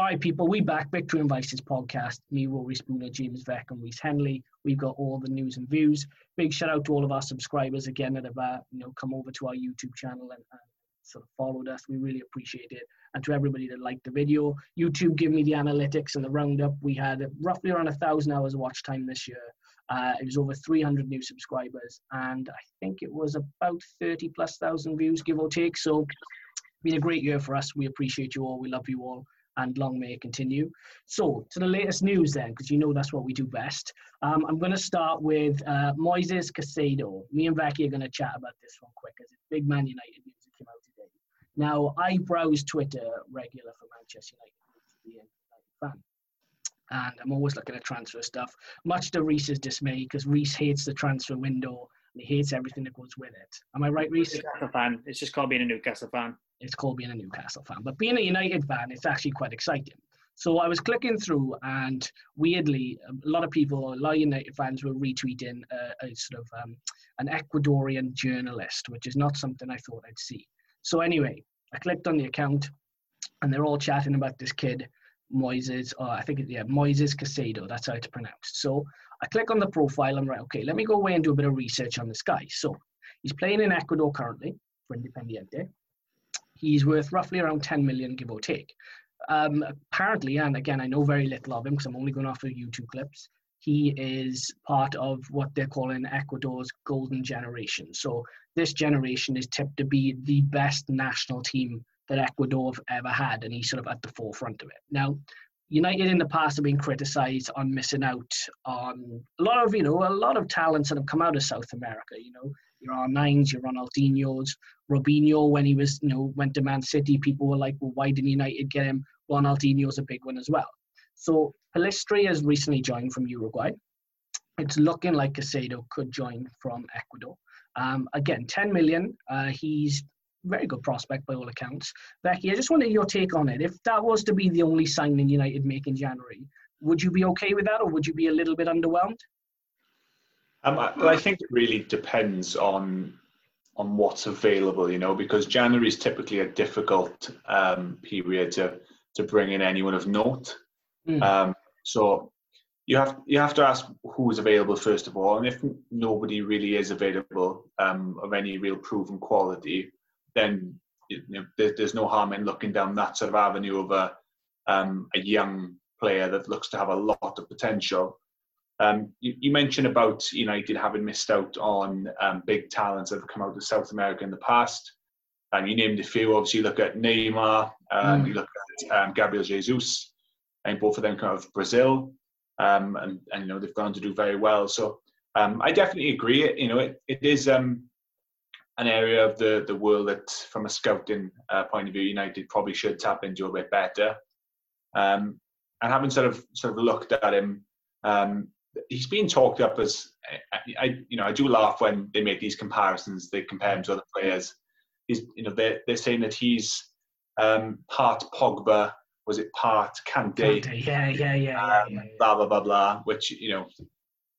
Right, people, we back. Victory and Vices podcast. Me, Rory Spooner, James Veck, and Reese Henley. We've got all the news and views. Big shout out to all of our subscribers again that have uh, you know come over to our YouTube channel and, and sort of followed us. We really appreciate it. And to everybody that liked the video, YouTube give me the analytics and the roundup. We had roughly around a thousand hours of watch time this year. Uh, it was over 300 new subscribers, and I think it was about 30 plus thousand views, give or take. So, been a great year for us. We appreciate you all. We love you all and long may it continue. So, to the latest news then, because you know that's what we do best. Um, I'm going to start with uh, Moises Caicedo. Me and Becky are going to chat about this one quick, as it's big Man United news that came out today. Now, I browse Twitter regular for Manchester United, fan. And I'm always looking at transfer stuff, much to Reese's dismay, because Reese hates the transfer window and he hates everything that goes with it. Am I right, Reese? Newcastle fan. It's just called being a Newcastle fan. It's called being a Newcastle fan. But being a United fan, it's actually quite exciting. So I was clicking through, and weirdly, a lot of people, a lot of United fans were retweeting a, a sort of um, an Ecuadorian journalist, which is not something I thought I'd see. So anyway, I clicked on the account, and they're all chatting about this kid, Moises, or I think, it's yeah, Moises Caicedo. That's how it's pronounced. So I click on the profile. I'm like, okay, let me go away and do a bit of research on this guy. So he's playing in Ecuador currently for Independiente. He's worth roughly around 10 million, give or take. Um, apparently, and again, I know very little of him because I'm only going off of YouTube clips. He is part of what they're calling Ecuador's golden generation. So this generation is tipped to be the best national team that Ecuador have ever had, and he's sort of at the forefront of it. Now, United in the past have been criticised on missing out on a lot of, you know, a lot of talents that have come out of South America. You know, your R9s, your Ronaldinho's, Robinho when he was, you know, went to Man City, people were like, well, why didn't United get him? Ronaldinho's a big one as well. So Pellistri has recently joined from Uruguay. It's looking like Caicedo could join from Ecuador. Um, again, 10 million. Uh, he's very good prospect by all accounts. Becky, I just wanted your take on it. If that was to be the only signing United make in January, would you be okay with that, or would you be a little bit underwhelmed? Um, I, I think it really depends on on what's available, you know, because January is typically a difficult um, period to to bring in anyone of note. Mm. Um, so you have you have to ask who is available first of all, and if nobody really is available um, of any real proven quality, then you know, there, there's no harm in looking down that sort of avenue of a um, a young player that looks to have a lot of potential. Um, you, you, mentioned about United having missed out on um, big talents that have come out of South America in the past. And you named a few. Obviously, you look at Neymar, um, mm. you look at um, Gabriel Jesus, and both of them come out of Brazil, um, and, and you know they've gone to do very well. So um, I definitely agree. You know, it, it is um, an area of the, the world that, from a scouting uh, point of view, United probably should tap into a bit better. Um, and having sort of sort of looked at him, um, he's been talked up as I, I, you know I do laugh when they make these comparisons. They compare him to other players. He's you know they're they're saying that he's um, part Pogba. Was it part Kante? Kante yeah, yeah, yeah, yeah, um, yeah, yeah, Blah blah blah blah. Which you know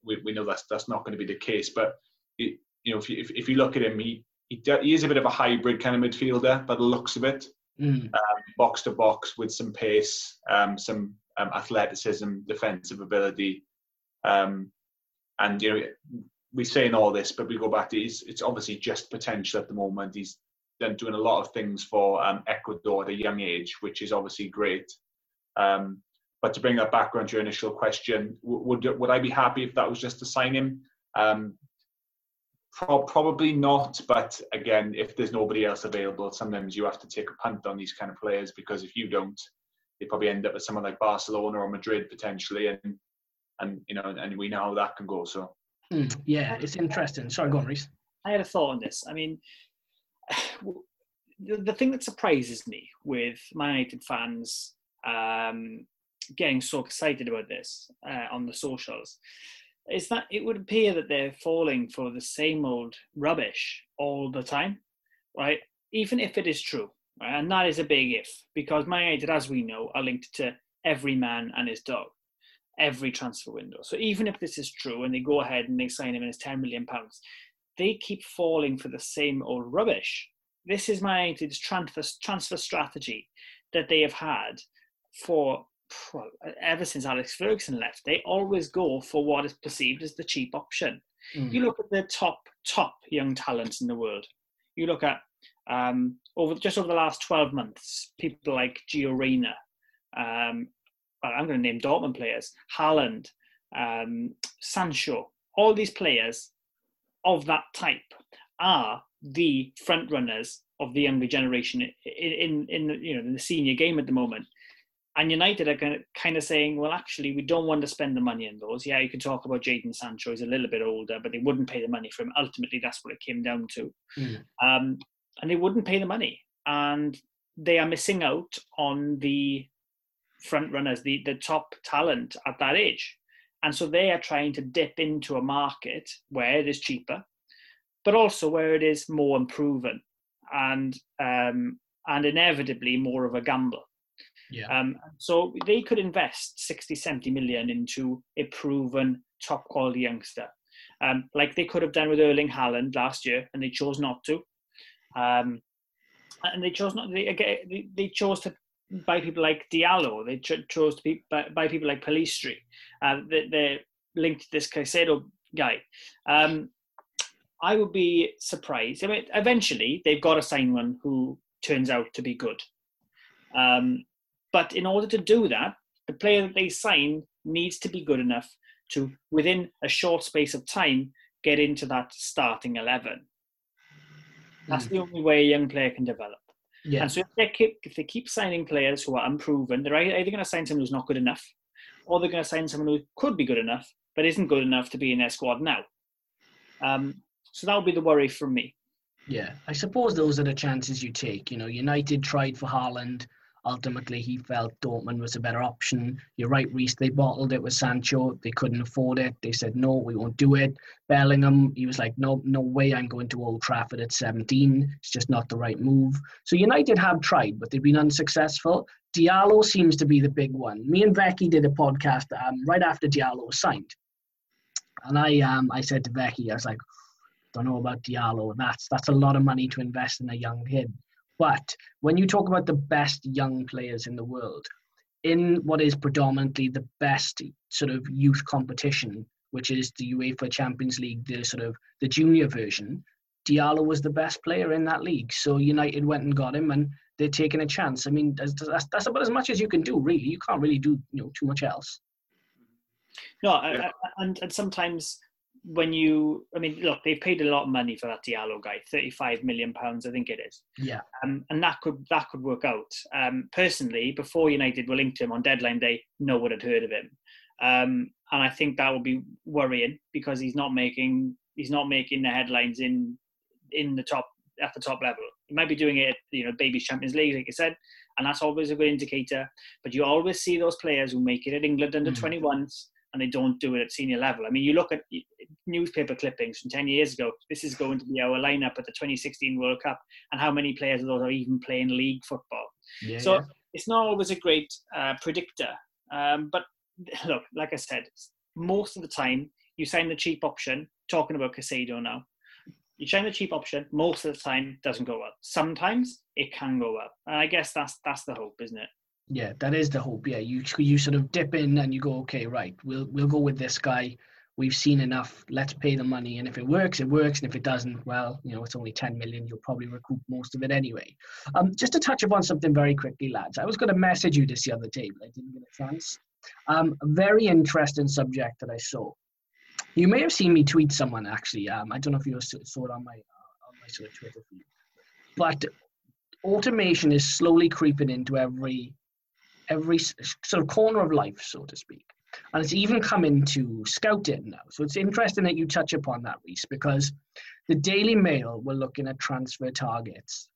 we, we know that's that's not going to be the case. But you know if you, if, if you look at him, he he, he is a bit of a hybrid kind of midfielder by the looks of it. Mm. Um, box to box with some pace, um, some um, athleticism, defensive ability. Um, and, you know, we say in all this, but we go back to it's, it's obviously just potential at the moment. He's done doing a lot of things for um, Ecuador at a young age, which is obviously great. Um, but to bring that back around to your initial question, would would I be happy if that was just to sign him? Um, Pro- probably not, but again, if there's nobody else available, sometimes you have to take a punt on these kind of players because if you don't, they probably end up with someone like Barcelona or Madrid potentially, and and you know, and we know how that can go. So, mm, yeah, it's interesting. Sorry, go on, Reese. I had a thought on this. I mean, the, the thing that surprises me with Man United fans um, getting so excited about this uh, on the socials is that it would appear that they're falling for the same old rubbish all the time, right? Even if it is true, right? and that is a big if, because Man United, as we know, are linked to every man and his dog, every transfer window. So even if this is true, and they go ahead and they sign him and it's ten million pounds, they keep falling for the same old rubbish. This is my United's transfer transfer strategy that they have had for ever since Alex Ferguson left, they always go for what is perceived as the cheap option. Mm. You look at the top top young talents in the world. You look at um, over just over the last 12 months, people like Gio Reyna, um, well, I'm going to name Dortmund players, Haaland, um, Sancho, all these players of that type are the front runners of the younger generation in, in, in the, you know in the senior game at the moment. And United are kind of, kind of saying, well, actually, we don't want to spend the money on those. Yeah, you can talk about Jadon Sancho; he's a little bit older, but they wouldn't pay the money for him. Ultimately, that's what it came down to. Mm. Um, and they wouldn't pay the money, and they are missing out on the front runners, the the top talent at that age. And so they are trying to dip into a market where it is cheaper, but also where it is more unproven and um, and inevitably more of a gamble. Yeah. Um, so they could invest 60, 70 million into a proven top quality youngster. Um, like they could have done with Erling Haaland last year, and they chose not to. Um, and they chose not. They, they chose to buy people like Diallo. They ch- chose to be, buy, buy, people like Pellistri. Uh, they, they're linked to this Caicedo guy. Um, I would be surprised. I mean, eventually they've got to sign one who turns out to be good. Um, but in order to do that, the player that they sign needs to be good enough to, within a short space of time, get into that starting 11. That's mm. the only way a young player can develop. Yeah. And so if they, keep, if they keep signing players who are unproven, they're either going to sign someone who's not good enough, or they're going to sign someone who could be good enough, but isn't good enough to be in their squad now. Um, so that would be the worry from me. Yeah, I suppose those are the chances you take. You know, United tried for Haaland Ultimately, he felt Dortmund was a better option. You're right, Reese. They bottled it with Sancho. They couldn't afford it. They said, no, we won't do it. Bellingham, he was like, no, no way I'm going to Old Trafford at 17. It's just not the right move. So United have tried, but they've been unsuccessful. Diallo seems to be the big one. Me and Becky did a podcast um, right after Diallo was signed. And I, um, I said to Becky, I was like, don't know about Diallo. That's that's a lot of money to invest in a young kid. But when you talk about the best young players in the world, in what is predominantly the best sort of youth competition, which is the UEFA Champions League, the sort of the junior version, Diallo was the best player in that league. So United went and got him, and they're taking a chance. I mean, that's, that's, that's about as much as you can do, really. You can't really do you know too much else. No, yeah. and and sometimes when you, I mean, look, they've paid a lot of money for that Diallo guy, thirty-five million pounds, I think it is. Yeah. Um, and that could that could work out. Um, personally, before United were linked to him on deadline day, no one had heard of him, um, and I think that would be worrying because he's not making he's not making the headlines in in the top at the top level. He might be doing it, you know, baby's Champions League, like you said, and that's always a good indicator. But you always see those players who make it at England under mm. 21s and they don't do it at senior level. I mean, you look at newspaper clippings from 10 years ago, this is going to be our lineup at the 2016 World Cup, and how many players of those are even playing league football. Yeah, so yeah. it's not always a great uh, predictor. Um, but look, like I said, most of the time you sign the cheap option, talking about Caicedo now, you sign the cheap option, most of the time doesn't go well. Sometimes it can go well. And I guess that's that's the hope, isn't it? Yeah, that is the hope. Yeah, you you sort of dip in and you go, okay, right, we'll we'll go with this guy. We've seen enough. Let's pay the money, and if it works, it works, and if it doesn't, well, you know, it's only ten million. You'll probably recoup most of it anyway. Um, just to touch upon something very quickly, lads. I was going to message you this the other day, but I didn't get a chance. Um, a very interesting subject that I saw. You may have seen me tweet someone actually. Um, I don't know if you saw it on my uh, on my sort of Twitter feed, but automation is slowly creeping into every every sort of corner of life, so to speak. And it's even come into scouting now. So it's interesting that you touch upon that, Reese, because the Daily Mail were looking at transfer targets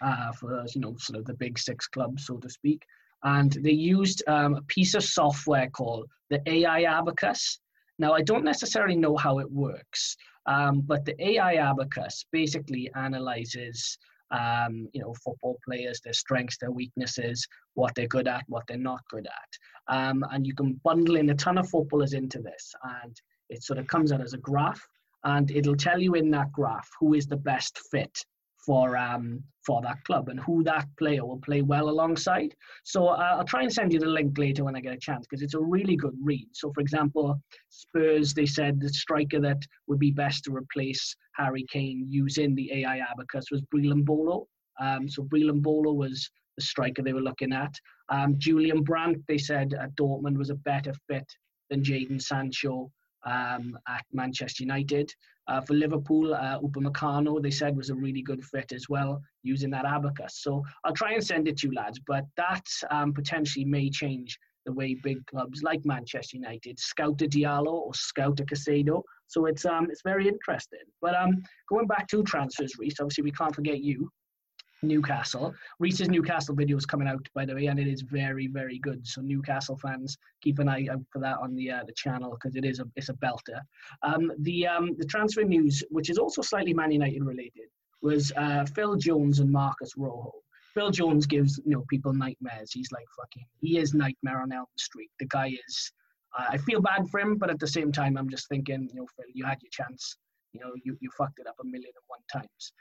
uh, for, you know, sort of the big six clubs, so to speak. And they used um, a piece of software called the AI Abacus. Now, I don't necessarily know how it works, um, but the AI Abacus basically analyzes um, you know, football players, their strengths, their weaknesses, what they're good at, what they're not good at. Um, and you can bundle in a ton of footballers into this, and it sort of comes out as a graph, and it'll tell you in that graph who is the best fit for um, for that club and who that player will play well alongside. So uh, I'll try and send you the link later when I get a chance because it's a really good read. So for example, Spurs they said the striker that would be best to replace Harry Kane using the AI abacus was Breel Embolo. Um, so Breel Embolo was the striker they were looking at. Um, Julian Brandt they said at Dortmund was a better fit than Jadon Sancho um, at Manchester United. Uh, for Liverpool, uh, Upamecano, they said, was a really good fit as well, using that abacus. So I'll try and send it to you, lads, but that um, potentially may change the way big clubs like Manchester United scout a Diallo or scout a Caicedo. So it's um it's very interesting. But um going back to transfers, Reese, obviously we can't forget you. Newcastle. Reese's Newcastle video is coming out, by the way, and it is very, very good. So Newcastle fans, keep an eye out for that on the uh, the channel because it is a it's a belter. Um, the um, the transfer news, which is also slightly Man United related, was uh, Phil Jones and Marcos Rojo. Phil Jones gives you know people nightmares. He's like fucking he is nightmare on Elm Street. The guy is. Uh, I feel bad for him, but at the same time, I'm just thinking, you know, Phil, you had your chance. You know, you, you fucked it up a million and one times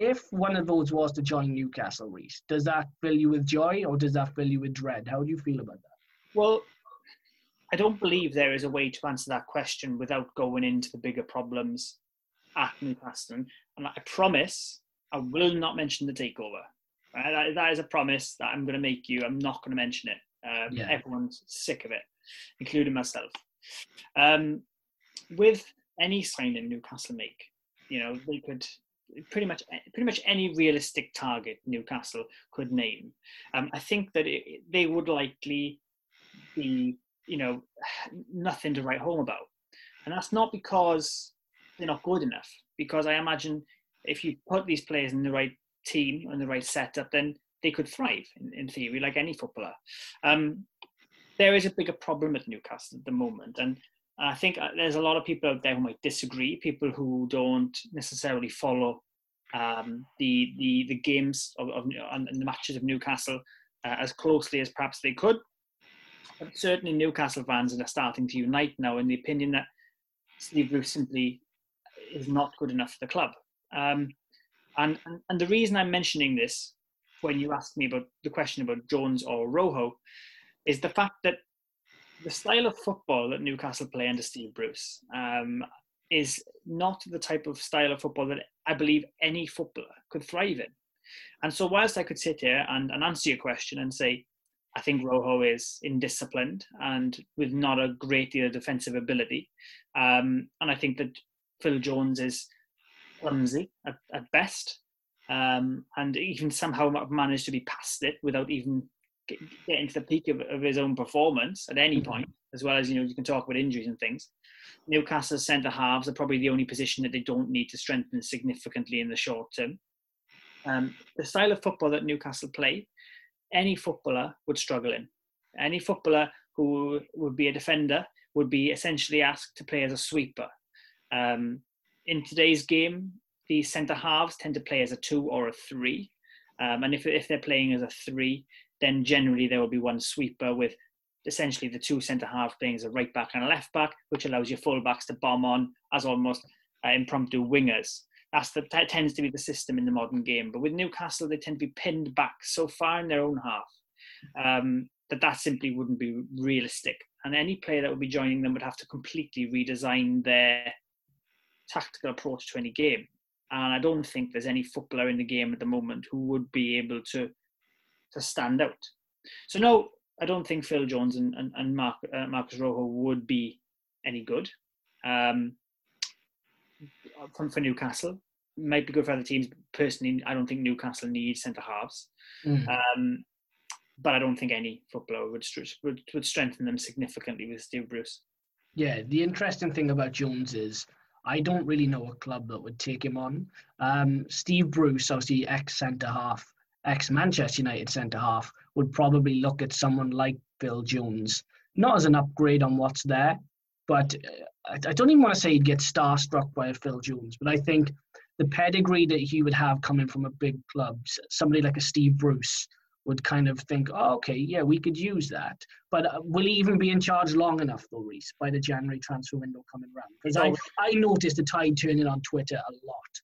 if one of those was to join Newcastle, Reese, does that fill you with joy or does that fill you with dread? How do you feel about that? Well, I don't believe there is a way to answer that question without going into the bigger problems at Newcastle. And I promise I will not mention the takeover. That, that is a promise that I'm going to make you. I'm not going to mention it. Um, yeah. Everyone's sick of it, including myself. Um, with any signing Newcastle make, you know, they could pretty much pretty much any realistic target Newcastle could name. Um, I think that it, they would likely be, you know, nothing to write home about, and that's not because they're not good enough. Because I imagine if you put these players in the right team and the right setup, then they could thrive in, in theory, like any footballer. Um, there is a bigger problem at Newcastle at the moment, and I think uh, there's a lot of people out there who might disagree. People who don't necessarily follow um, the the the games of, of and the matches of Newcastle uh, as closely as perhaps they could. But certainly, Newcastle fans are starting to unite now in the opinion that Steve Bruce simply is not good enough for the club. Um, and, and and the reason I'm mentioning this when you asked me about the question about Jones or Rojo is the fact that the style of football that Newcastle play under Steve Bruce um, is not the type of style of football that I believe any footballer could thrive in. And so, whilst I could sit here and, and answer your question and say, I think Rojo is indisciplined and with not a great deal of defensive ability, um, and I think that Phil Jones is clumsy at, at best, um, and even somehow managed to be past it without even getting to the peak of, of his own performance at any mm-hmm. point, as well as you know you can talk about injuries and things. Newcastle's centre halves are probably the only position that they don't need to strengthen significantly in the short term. Um, the style of football that Newcastle play, any footballer would struggle in. Any footballer who would be a defender would be essentially asked to play as a sweeper. Um, in today's game, the centre halves tend to play as a two or a three. Um, and if, if they're playing as a three, then generally there will be one sweeper with essentially the two centre half as a right back and a left back, which allows your full backs to bomb on as almost uh, impromptu wingers. That's the, that tends to be the system in the modern game. But with Newcastle, they tend to be pinned back so far in their own half um, that that simply wouldn't be realistic. And any player that would be joining them would have to completely redesign their tactical approach to any game. And I don't think there's any footballer in the game at the moment who would be able to to stand out. So no, I don't think Phil Jones and, and, and Mark, uh, Marcos Rojo would be any good um, for, for Newcastle. Might be good for other teams. Personally, I don't think Newcastle needs centre halves. Mm. Um, but I don't think any footballer would, would would strengthen them significantly with Steve Bruce. Yeah, the interesting thing about Jones is I don't really know a club that would take him on. Um, Steve Bruce, obviously ex centre half, ex Manchester United centre half, would probably look at someone like Phil Jones, not as an upgrade on what's there, but uh, I don't even want to say he'd get starstruck by a Phil Jones, but I think the pedigree that he would have coming from a big club, somebody like a Steve Bruce, would kind of think, oh, okay, yeah, we could use that. But uh, will he even be in charge long enough, though, Reese, by the January transfer window coming around? Because I, I noticed the tide turning on Twitter a lot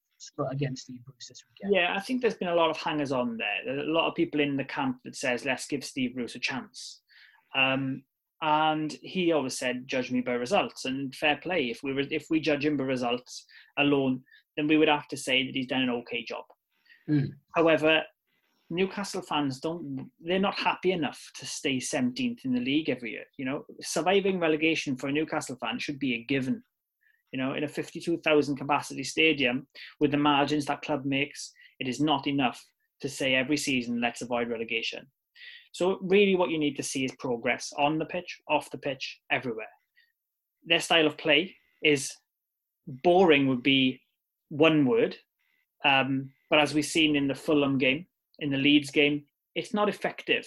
against Steve Bruce this weekend. Yeah, I think there's been a lot of hangers on there. There's a lot of people in the camp that says let's give Steve Bruce a chance. Um, and he always said, "Judge me by results." And fair play. If we were, if we judge him by results alone, then we would have to say that he's done an okay job. Mm. However, Newcastle fans don't they're not happy enough to stay 17th in the league every year. You know, surviving relegation for a Newcastle fan should be a given. You know, in a 52,000 capacity stadium with the margins that club makes, it is not enough to say every season let's avoid relegation. So really what you need to see is progress on the pitch, off the pitch, everywhere. Their style of play is boring would be one word. Um, but as we've seen in the Fulham game, in the Leeds game, it's not effective.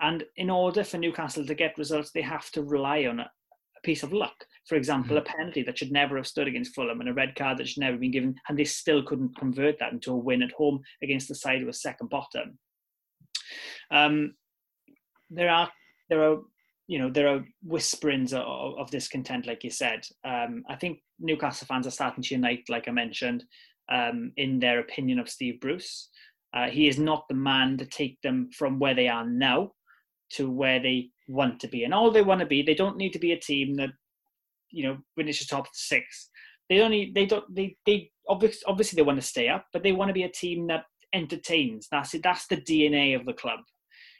And in order for Newcastle to get results, they have to rely on a, a piece of luck. For example, mm-hmm. a penalty that should never have stood against Fulham and a red card that should never have been given, and they still couldn't convert that into a win at home against the side who a second bottom. Um, there are there are you know there are whisperings of, of discontent, like you said. Um, I think Newcastle fans are starting to unite, like I mentioned, um, in their opinion of Steve Bruce. Uh, he is not the man to take them from where they are now to where they want to be. And all they want to be, they don't need to be a team that, you know, finishes top six. They need, they don't, they, they obviously, obviously they want to stay up, but they want to be a team that entertains. That's it. That's the DNA of the club.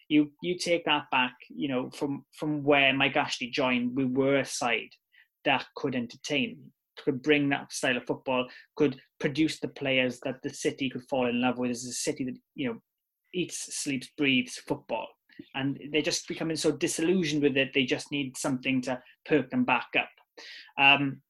You, you take that back, you know, from, from where Mike Ashley joined, we were a side that could entertain could bring that style of football, could produce the players that the city could fall in love with. As a city that you know eats, sleeps, breathes football, and they're just becoming so disillusioned with it. They just need something to perk them back up. Um,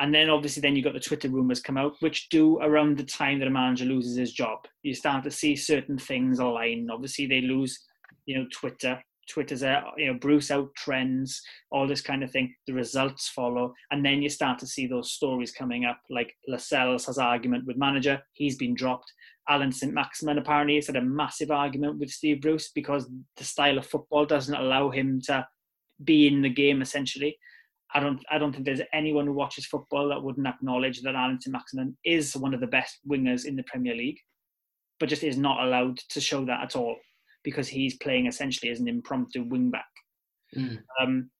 and then obviously then you've got the Twitter rumors come out, which do around the time that a manager loses his job. You start to see certain things align. Obviously they lose, you know, Twitter. Twitter's out, you know, Bruce out trends, all this kind of thing. The results follow, and then you start to see those stories coming up, like Lascelles has argument with manager, he's been dropped. Allan St Maximin apparently has had a massive argument with Steve Bruce because the style of football doesn't allow him to be in the game. Essentially, I don't, I don't think there's anyone who watches football that wouldn't acknowledge that Allan St Maximin is one of the best wingers in the Premier League, but just is not allowed to show that at all because he's playing essentially as an impromptu wingback. Mm. Um,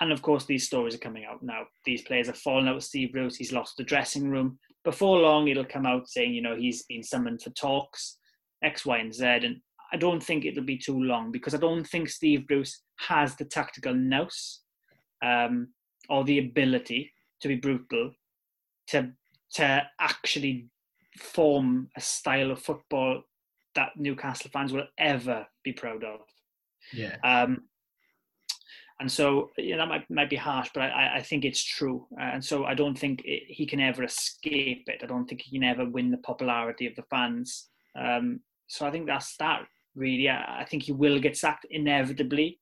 and of course, these stories are coming out now. These players have fallen out with Steve Bruce. He's lost the dressing room. Before long, it'll come out saying, you know, he's been summoned for talks, X, Y, and Z. And I don't think it'll be too long because I don't think Steve Bruce has the tactical nous um, or the ability to be brutal to to actually form a style of football that Newcastle fans will ever be proud of. Yeah. Um, and so you know that might might be harsh, but I, I think it's true. Uh, and so I don't think it, he can ever escape it. I don't think he can ever win the popularity of the fans. Um, so I think that's that. Really, I, I think he will get sacked inevitably.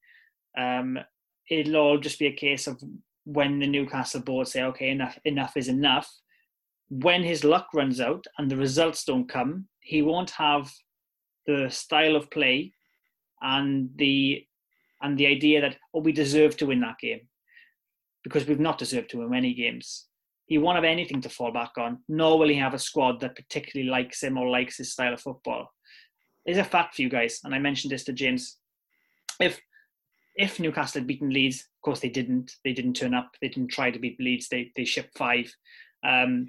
Um, it'll all just be a case of when the Newcastle board say, "Okay, enough, enough is enough." When his luck runs out and the results don't come, he won't have the style of play and the and the idea that oh we deserve to win that game because we've not deserved to win many games. He won't have anything to fall back on, nor will he have a squad that particularly likes him or likes his style of football. There's a fact for you guys, and I mentioned this to James. If if Newcastle had beaten Leeds, of course they didn't. They didn't turn up. They didn't try to beat Leeds. They they shipped five. Um,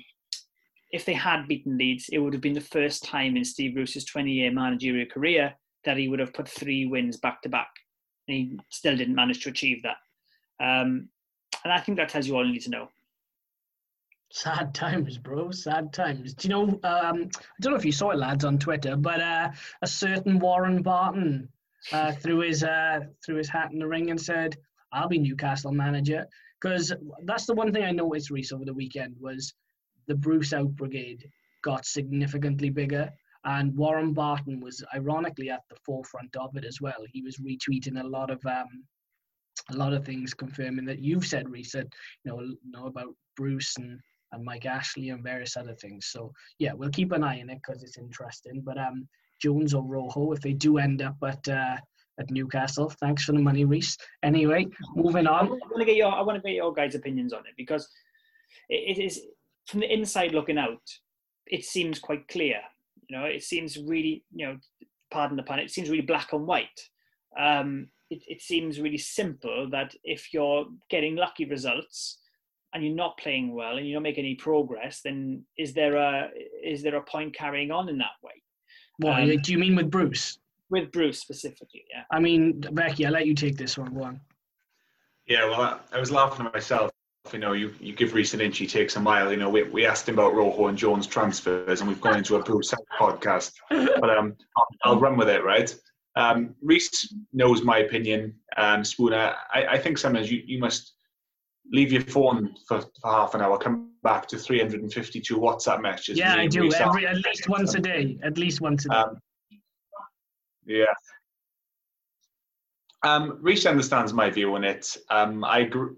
if they had beaten Leeds, it would have been the first time in Steve Bruce's 20 year managerial career that he would have put three wins back to back. And he still didn't manage to achieve that. Um, and I think that tells you all you need to know. Sad times, bro. Sad times. Do you know? Um, I don't know if you saw it, lads, on Twitter, but uh, a certain Warren Barton uh, threw his uh, threw his hat in the ring and said, "I'll be Newcastle manager." Because that's the one thing I noticed, Reese, over the weekend was the Bruce Out Brigade got significantly bigger. And Warren Barton was ironically at the forefront of it as well. He was retweeting a lot of um, a lot of things confirming that you've said, Reese, you know, know about Bruce and, and Mike Ashley and various other things. So yeah, we'll keep an eye on it because it's interesting. But um, Jones or Rojo, if they do end up at uh, at Newcastle, thanks for the money, Reese. Anyway, moving on. I want to get your I want to get your guys' opinions on it because it is from the inside looking out, it seems quite clear. You know, it seems really, you know, pardon the pun, it seems really black and white. Um, it, it seems really simple that if you're getting lucky results and you're not playing well and you don't make any progress, then is there a is there a point carrying on in that way? What um, do you mean with Bruce? With Bruce specifically, yeah. I mean, Becky, I'll let you take this one. Go on. Yeah, well, I, I was laughing at myself you know, you, you give Reese an inch, he takes a mile. You know, we, we asked him about Rojo and Jones transfers, and we've gone into a Bruce podcast. But um, I'll, I'll, run with it, right? Um, Reese knows my opinion. Um, Spooner, I, I think sometimes you, you must leave your phone for, for half an hour, come back to 352 WhatsApp messages. Yeah, I do. Every, at least once a day. At least once a day. Um, yeah. Um, Reese understands my view on it. Um, I agree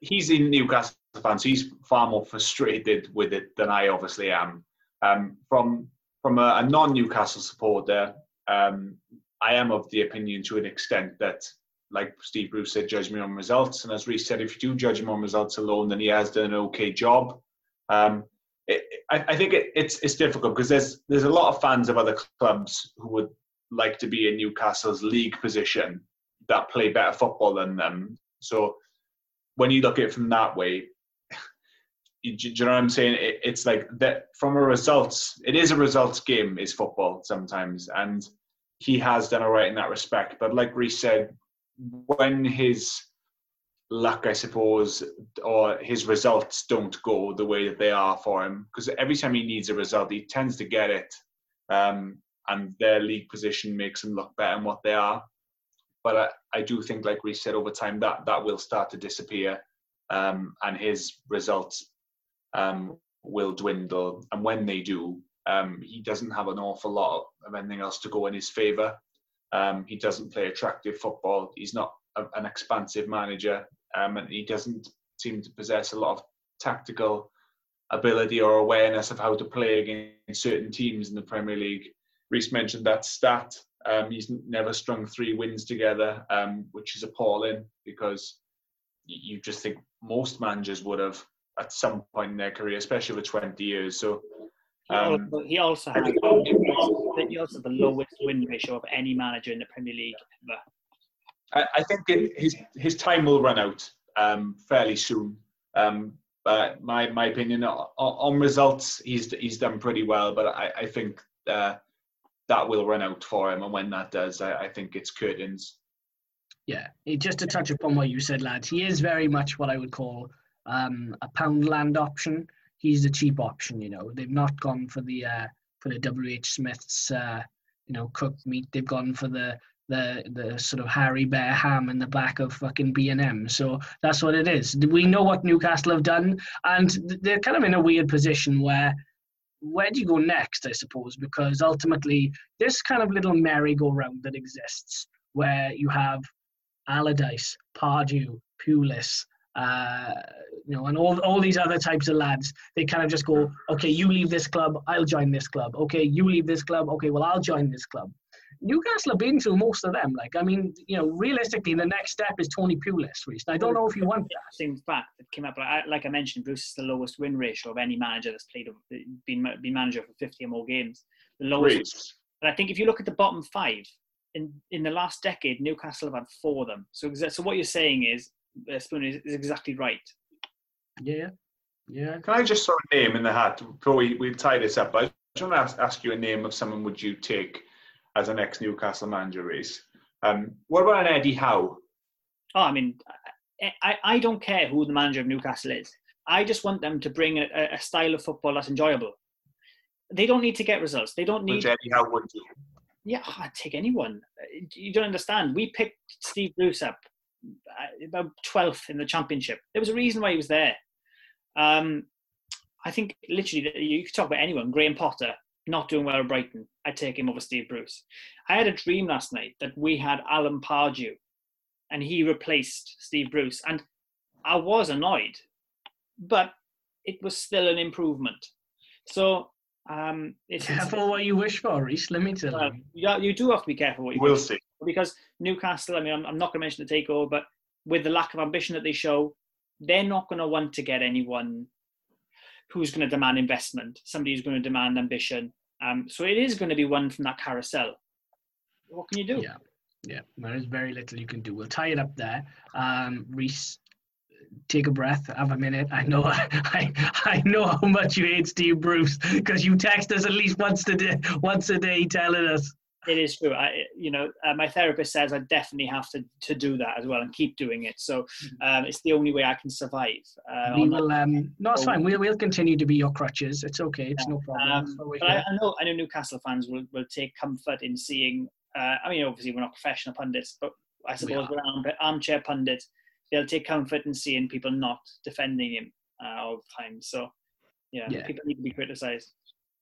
he's in Newcastle fan, so he's far more frustrated with it than I obviously am. Um, from from a, a non-Newcastle supporter, um, I am of the opinion to an extent that, like Steve Bruce said, judge me on results. And as Reese said, if you do judge him on results alone, then he has done an okay job. Um, it, I, I, think it, it's it's difficult because there's there's a lot of fans of other clubs who would like to be in Newcastle's league position that play better football than them. So when you look at it from that way, do you know what I'm saying? It, it's like that from a results. It is a results game. Is football sometimes, and he has done all right in that respect. But like Reese said, when his luck, I suppose, or his results don't go the way that they are for him, because every time he needs a result, he tends to get it, um, and their league position makes him look better than what they are but I, I do think, like we said, over time that that will start to disappear, um, and his results um, will dwindle. And when they do, um, he doesn't have an awful lot of anything else to go in his favour. Um, he doesn't play attractive football. He's not a, an expansive manager, um, and he doesn't seem to possess a lot of tactical ability or awareness of how to play against certain teams in the Premier League. Reese mentioned that stat um, he's never strung three wins together, um, which is appalling because you just think most managers would have at some point in their career, especially over 20 years. So um, he also has he also the lowest win ratio of any manager in the Premier League ever. I, I think it, his his time will run out um, fairly soon. Um, but my my opinion on, on, results, he's he's done pretty well. But I, I think uh, that will run out for him. And when that does, I, I think it's curtains. Yeah, just to touch upon what you said, lads, he is very much what I would call um, a Poundland option. He's the cheap option, you know. They've not gone for the uh, for the WH Smith's uh, you know cooked meat. They've gone for the the the sort of Harry Bear ham in the back of fucking B and M. So that's what it is. We know what Newcastle have done, and they're kind of in a weird position where where do you go next, I suppose? Because ultimately, this kind of little merry-go-round that exists, where you have Allardyce, Pardew, Pulis, uh, you know, and all, all these other types of lads, they kind of just go, okay, you leave this club, I'll join this club. Okay, you leave this club, okay, well, I'll join this club. Newcastle have been through most of them. Like, I mean, you know, realistically, the next step is Tony Pulis. Reese. I don't know if you want that. Same fact that came up. Like I, like I mentioned, Bruce is the lowest win ratio of any manager that's played, been been manager for 50 or more games. The lowest. Reese. But I think if you look at the bottom five in in the last decade, Newcastle have had four of them. So, so what you're saying is, uh, Spoon is, is exactly right. Yeah. Yeah. Can I just throw a name in the hat before we, we tie this up? I just want to ask, ask you a name of someone would you take as an ex Newcastle manager is. Um, what about an Eddie Howe? Oh, I mean, I, I don't care who the manager of Newcastle is. I just want them to bring a, a style of football that's enjoyable. They don't need to get results. They don't need. Which Eddie Howe would do. Yeah, I'd take anyone. You don't understand. We picked Steve Bruce up about 12th in the championship. There was a reason why he was there. Um, I think literally you could talk about anyone. Graham Potter, not doing well at Brighton, I'd take him over Steve Bruce. I had a dream last night that we had Alan Pardew and he replaced Steve Bruce. And I was annoyed, but it was still an improvement. So um, it's careful what you wish for, Reese. Let me tell uh, you. You do have to be careful what you. We'll see. Because Newcastle, I mean, I'm, I'm not going to mention the takeover, but with the lack of ambition that they show, they're not going to want to get anyone who's going to demand investment, somebody who's going to demand ambition. Um, so it is going to be one from that carousel. What can you do? Yeah, yeah. There is very little you can do. We'll tie it up there. Um, Reese, take a breath, have a minute. I know, I, I know how much you hate Steve Bruce because you text us at least once a day, once a day, telling us it is true. I, you know, uh, my therapist says I definitely have to, to do that as well and keep doing it. So mm-hmm. um, it's the only way I can survive. Uh, we will. Um, no, it's fine. We'll, we'll continue to be your crutches. It's okay. It's yeah. no problem. Um, but I, I, know I know Newcastle fans will, will take comfort in seeing. Uh, I mean, obviously we're not professional pundits, but I suppose we are armchair pundits. They'll take comfort in seeing people not defending him uh, all the time. So yeah, yeah, people need to be criticised.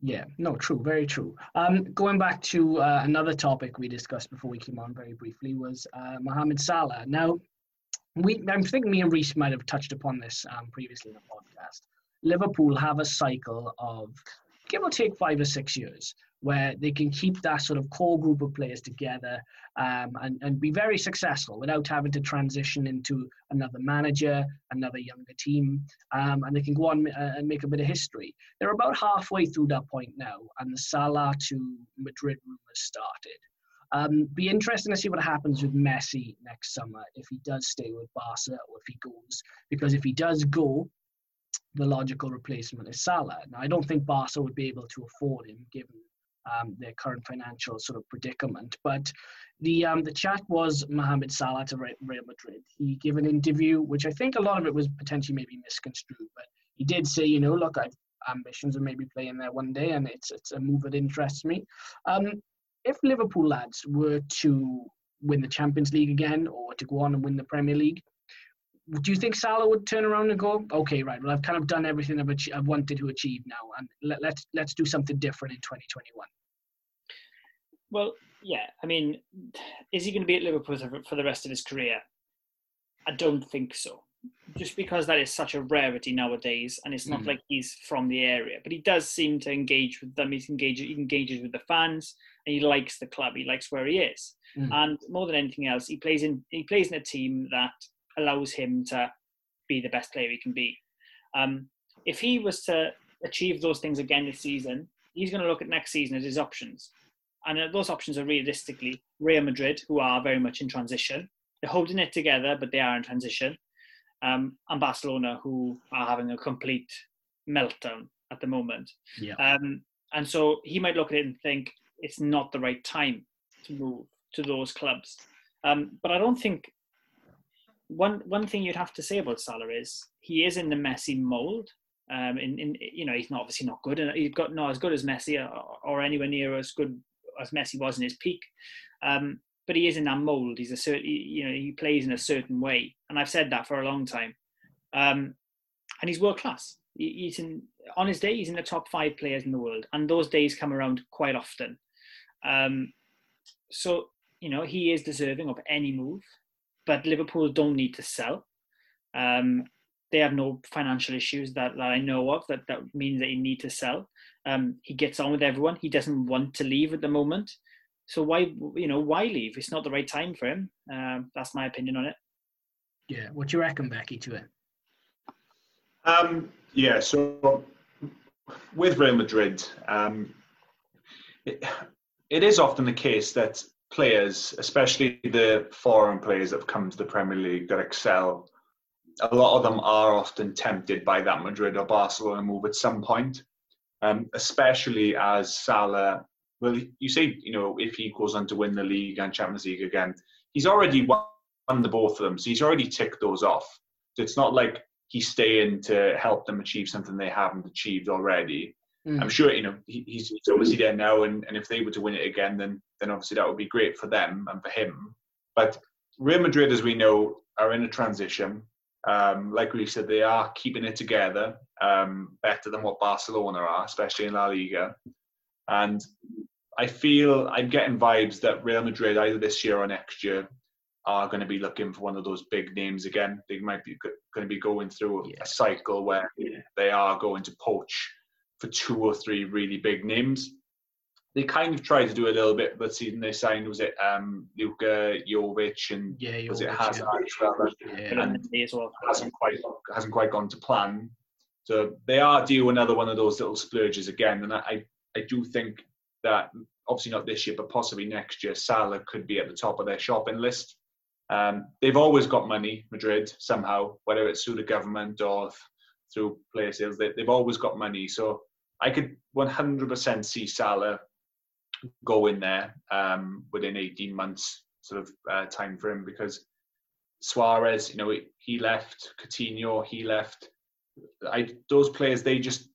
Yeah, no, true, very true. Um, going back to uh, another topic we discussed before we came on very briefly was uh, Mohamed Salah. Now, we, I think me and Reese might have touched upon this um, previously in the podcast. Liverpool have a cycle of give or take five or six years where they can keep that sort of core group of players together um, and, and be very successful without having to transition into another manager, another younger team, um, and they can go on uh, and make a bit of history. They're about halfway through that point now, and the Salah to Madrid rumours started. Um, be interesting to see what happens with Messi next summer if he does stay with Barca or if he goes. Because if he does go, the logical replacement is Salah. Now, I don't think Barca would be able to afford him given um, their current financial sort of predicament. But the um, the chat was Mohamed Salah to Real Madrid. He gave an interview, which I think a lot of it was potentially maybe misconstrued, but he did say, you know, look, I've ambitions of maybe playing there one day, and it's it's a move that interests me. Um, if Liverpool lads were to win the Champions League again, or to go on and win the Premier League, do you think Salah would turn around and go, okay, right, well, I've kind of done everything I've, I've wanted to achieve now, and let, let's let's do something different in 2021? Well, yeah. I mean, is he going to be at Liverpool for the rest of his career? I don't think so. Just because that is such a rarity nowadays, and it's not mm. like he's from the area, but he does seem to engage with them. He's engaged, he engages with the fans, and he likes the club. He likes where he is, mm. and more than anything else, he plays in he plays in a team that allows him to be the best player he can be. Um, if he was to achieve those things again this season, he's going to look at next season as his options. And uh, those options are realistically Real Madrid, who are very much in transition. They're holding it together, but they are in transition. Um, and Barcelona, who are having a complete meltdown at the moment. Yeah. Um, and so he might look at it and think it's not the right time to move to those clubs. Um, but I don't think one one thing you'd have to say about Salah is he is in the Messi mold. Um, in, in you know he's not obviously not good, and he's got not as good as Messi or, or anywhere near as good as Messi was in his peak. Um, but he is in that mold. He's a certain, you know, he plays in a certain way, and I've said that for a long time. Um, and he's world class. He, he's in on his day. He's in the top five players in the world, and those days come around quite often. Um, so you know he is deserving of any move, but Liverpool don't need to sell. Um, they have no financial issues that, that I know of that, that means that they need to sell. Um, he gets on with everyone. He doesn't want to leave at the moment. So why, you know, why leave? It's not the right time for him. Um, that's my opinion on it. Yeah. What do you reckon, Becky, to it? Um, yeah. So with Real Madrid, um, it, it is often the case that players, especially the foreign players that have come to the Premier League that excel, a lot of them are often tempted by that Madrid or Barcelona move at some point um, especially as Salah. Well, you say you know if he goes on to win the league and Champions League again, he's already won the both of them, so he's already ticked those off. So it's not like he's staying to help them achieve something they haven't achieved already. Mm. I'm sure you know he, he's, he's obviously there now, and, and if they were to win it again, then then obviously that would be great for them and for him. But Real Madrid, as we know, are in a transition. Um, like we said, they are keeping it together um, better than what Barcelona are, especially in La Liga. And I feel I'm getting vibes that Real Madrid, either this year or next year, are going to be looking for one of those big names again. They might be going to be going through a, yeah. cycle where yeah. they are going to poach for two or three really big names they kind of tried to do a little bit the season they signed was it um Luka Jovic and yeah, was it Hazard yeah. yeah. and as well. hasn't quite hasn't quite gone to plan. So they are due another one of those little splurges again, and I I do think that obviously not this year, but possibly next year, Salah could be at the top of their shopping list. Um, they've always got money, Madrid, somehow, whether it's through the government or through player sales. They, have always got money. So I could 100% see Salah go in there um, within 18 months sort of uh, time frame because Suarez, you know, he left, Coutinho, he left. I those players they just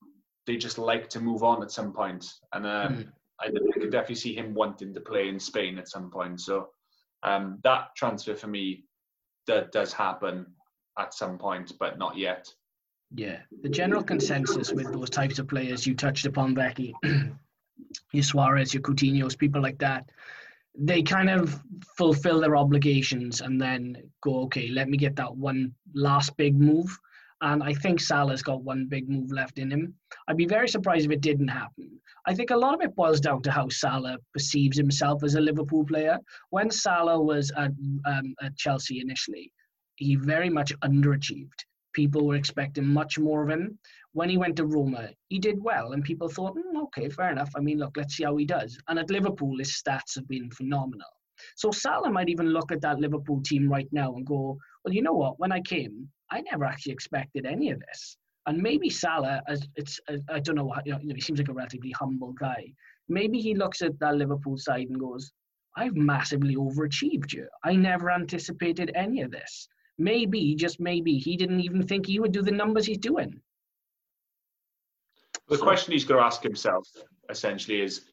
they just like to move on at some point, and um, mm. I, I could definitely see him wanting to play in Spain at some point. So um, that transfer for me that does happen at some point, but not yet. Yeah, the general consensus with those types of players you touched upon, Becky, your Suarez, your Coutinho's, people like that, they kind of fulfill their obligations and then go, okay, let me get that one last big move. And I think Salah's got one big move left in him. I'd be very surprised if it didn't happen. I think a lot of it boils down to how Salah perceives himself as a Liverpool player. When Salah was at, um, at Chelsea initially, he very much underachieved. People were expecting much more of him. When he went to Roma, he did well, and people thought, mm, okay, fair enough. I mean, look, let's see how he does. And at Liverpool, his stats have been phenomenal. So Salah might even look at that Liverpool team right now and go, well, you know what? When I came, I never actually expected any of this. And maybe Salah, as it's, I don't know, you know, he seems like a relatively humble guy. Maybe he looks at that Liverpool side and goes, I've massively overachieved you. I never anticipated any of this. Maybe, just maybe, he didn't even think he would do the numbers he's doing. The question he's going to ask himself essentially is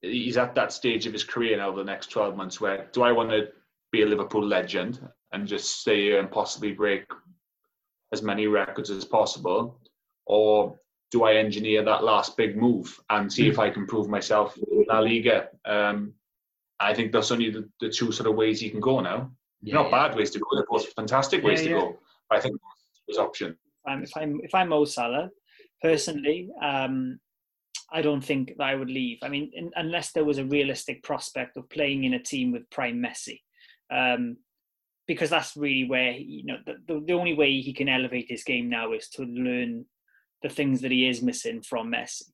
he's at that stage of his career now over the next 12 months where do I want to be a Liverpool legend and just stay here and possibly break as many records as possible? Or do I engineer that last big move and see if I can prove myself in La Liga? Um, I think that's only the, the, two sort of ways you can go now. Yeah, Not bad ways to go, they're both fantastic ways to go. I think those option. Um, if I'm if I'm Mo Salah, personally, um, I don't think that I would leave. I mean, in, unless there was a realistic prospect of playing in a team with prime Messi, um, because that's really where you know the, the, the only way he can elevate his game now is to learn the things that he is missing from Messi.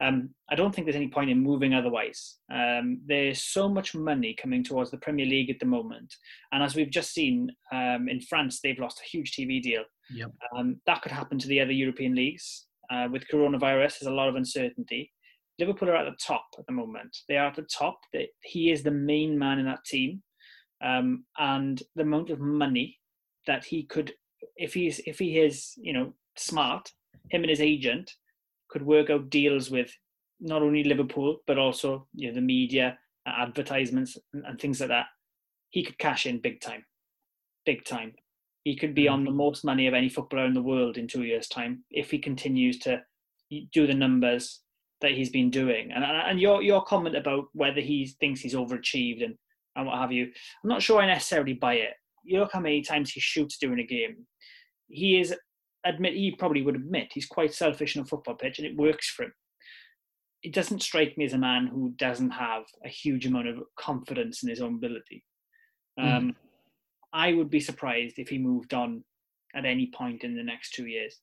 Um, I don't think there's any point in moving otherwise. Um, there's so much money coming towards the Premier League at the moment, and as we've just seen um, in France, they've lost a huge TV deal. Yep. Um, that could happen to the other European leagues. Uh, with coronavirus, there's a lot of uncertainty. Liverpool are at the top at the moment. They are at the top. He is the main man in that team, um, and the amount of money that he could, if he's if he is you know smart, him and his agent could work out deals with not only Liverpool but also you know the media, uh, advertisements, and, and things like that. He could cash in big time, big time. He could be on the mm-hmm. most money of any footballer in the world in two years' time if he continues to do the numbers that he's been doing. And and your your comment about whether he thinks he's overachieved and and what have you, I'm not sure I necessarily buy it. You look how many times he shoots during a game. He is admit he probably would admit he's quite selfish on a football pitch and it works for him. It doesn't strike me as a man who doesn't have a huge amount of confidence in his own ability. Hmm. Um, mm. I would be surprised if he moved on at any point in the next two years.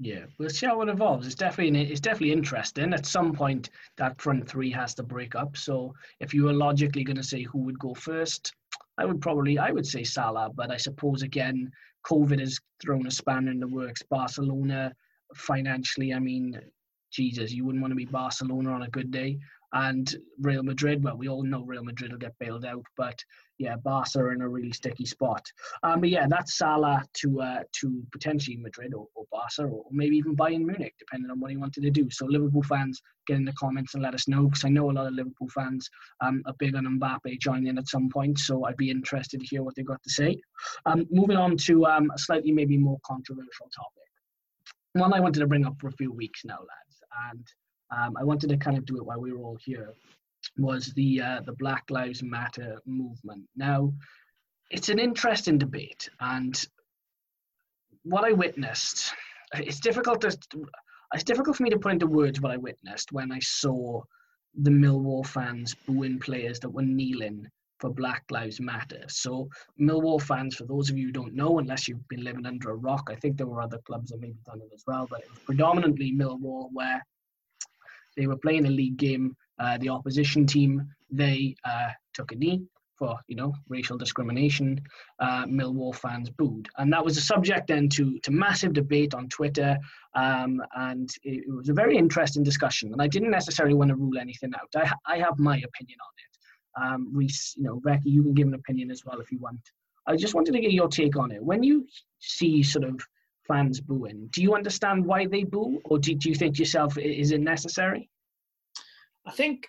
Yeah, we'll see how it evolves. It's definitely it's definitely interesting. At some point, that front three has to break up. So if you were logically going to say who would go first, I would probably I would say Salah. But I suppose again, COVID has thrown a spanner in the works. Barcelona financially, I mean, Jesus, you wouldn't want to be Barcelona on a good day. And Real Madrid, well, we all know Real Madrid will get bailed out, but yeah, Barca are in a really sticky spot. Um, but yeah, that's Salah to uh, to potentially Madrid or, or Barca or maybe even Bayern Munich, depending on what he wanted to do. So Liverpool fans, get in the comments and let us know because I know a lot of Liverpool fans um, are big on Mbappe joining at some point. So I'd be interested to hear what they've got to say. Um, moving on to um, a slightly maybe more controversial topic. One I wanted to bring up for a few weeks now, lads, and um, I wanted to kind of do it while we were all here, was the uh, the Black Lives Matter movement. Now, it's an interesting debate, and what I witnessed, it's difficult to it's difficult for me to put into words what I witnessed when I saw the Millwall fans booing players that were kneeling for Black Lives Matter. So Millwall fans, for those of you who don't know, unless you've been living under a rock, I think there were other clubs that maybe done it as well, but it was predominantly Millwall where they were playing a league game. Uh, the opposition team they uh, took a knee for you know racial discrimination. Uh, Millwall fans booed, and that was a subject then to to massive debate on Twitter, um, and it, it, was a very interesting discussion. And I didn't necessarily want to rule anything out. I I have my opinion on it. Um, Reese, you know, Becky, you can give an opinion as well if you want. I just wanted to get your take on it. When you see sort of fans booing, do you understand why they boo, or do, do you think yourself is it necessary? I think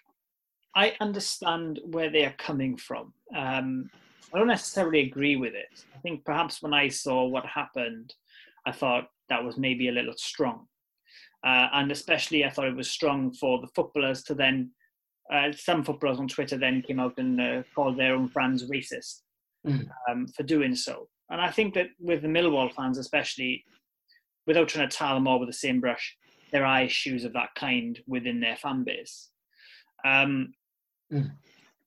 I understand where they are coming from. Um, I don't necessarily agree with it. I think perhaps when I saw what happened, I thought that was maybe a little strong. Uh, and especially, I thought it was strong for the footballers to then, uh, some footballers on Twitter then came out and uh, called their own fans racist mm. um, for doing so. And I think that with the Millwall fans, especially, without trying to tie them all with the same brush, there are issues of that kind within their fan base. Um, mm.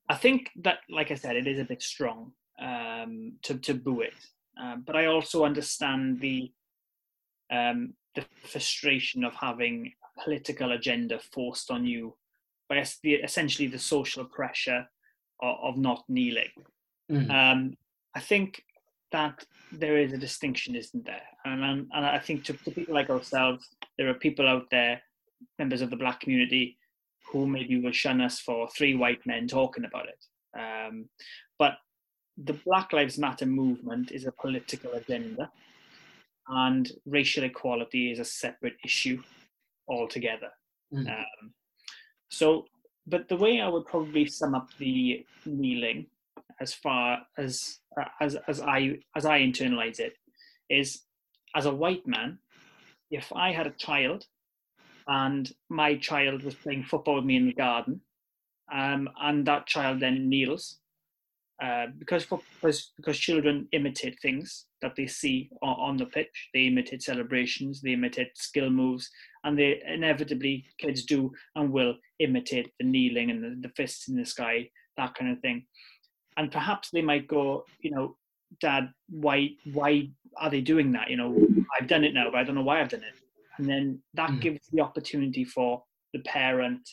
I think that, like I said, it is a bit strong um, to to boo it, um, but I also understand the um, the frustration of having a political agenda forced on you by the, essentially the social pressure of, of not kneeling. Mm. Um, I think that there is a distinction, isn't there? And, and, and I think to, to people like ourselves, there are people out there, members of the black community, who maybe will shun us for three white men talking about it. Um, but the Black Lives Matter movement is a political agenda, and racial equality is a separate issue altogether. Mm. Um, so, but the way I would probably sum up the kneeling, as far as as as I as I internalize it, is as a white man, if I had a child and my child was playing football with me in the garden, um, and that child then kneels uh, because because because children imitate things that they see on, on, the pitch. They imitate celebrations, they imitate skill moves, and they inevitably kids do and will imitate the kneeling and the, the fists in the sky, that kind of thing. And perhaps they might go, you know, Dad, why why are they doing that? You know, I've done it now, but I don't know why I've done it and then that mm. gives the opportunity for the parent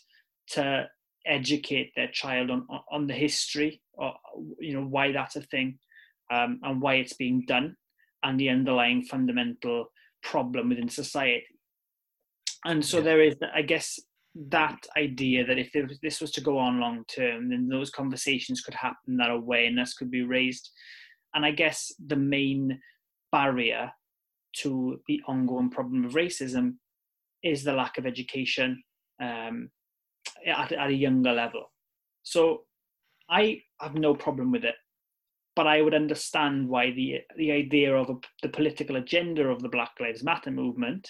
to educate their child on on the history or you know why that's a thing um, and why it's being done and the underlying fundamental problem within society and so yeah. there is i guess that idea that if this was to go on long term then those conversations could happen that awareness could be raised and i guess the main barrier to the ongoing problem of racism is the lack of education um, at, at a younger level. So I have no problem with it, but I would understand why the the idea of a, the political agenda of the Black Lives Matter movement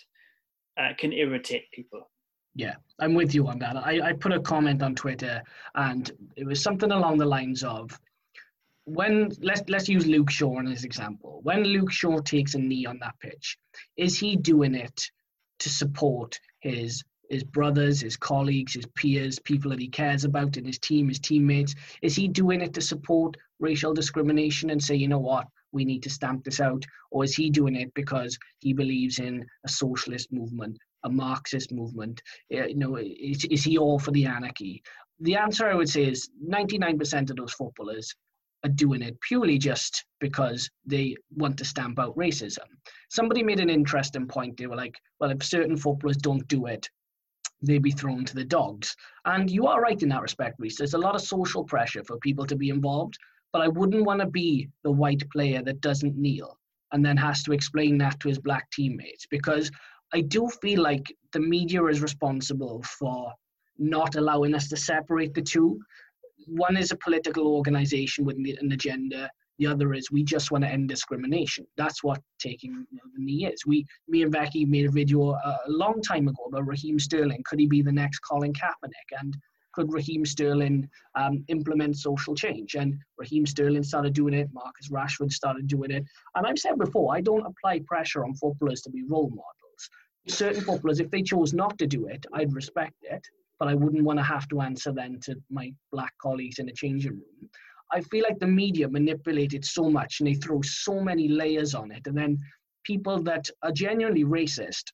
uh, can irritate people. Yeah, I'm with you on that. I, I put a comment on Twitter, and it was something along the lines of when let's let's use Luke Shaw as example. When Luke Shaw takes a knee on that pitch, is he doing it to support his his brothers, his colleagues, his peers, people that he cares about in his team, his teammates? Is he doing it to support racial discrimination and say, you know what, we need to stamp this out? Or is he doing it because he believes in a socialist movement, a Marxist movement? Eh, you know, is, is he all for the anarchy? The answer I would say is 99% of those footballers are doing it purely just because they want to stamp out racism. Somebody made an interesting point. They were like, well, if certain footballers don't do it, they'd be thrown to the dogs. And you are right in that respect, Reese. There's a lot of social pressure for people to be involved, but I wouldn't want to be the white player that doesn't kneel and then has to explain that to his black teammates because I do feel like the media is responsible for not allowing us to separate the two one is a political organization with an agenda. The other is we just want to end discrimination. That's what taking the knee is. We, me and Becky made a video a, a long time ago about Raheem Sterling. Could he be the next Colin Kaepernick? And could Raheem Sterling um, implement social change? And Raheem Sterling started doing it. Marcus Rashford started doing it. And I've said before, I don't apply pressure on footballers to be role models. Certain footballers, if they chose not to do it, I'd respect it but I wouldn't want to have to answer then to my black colleagues in the changing room. I feel like the media manipulate it so much and they throw so many layers on it. And then people that are genuinely racist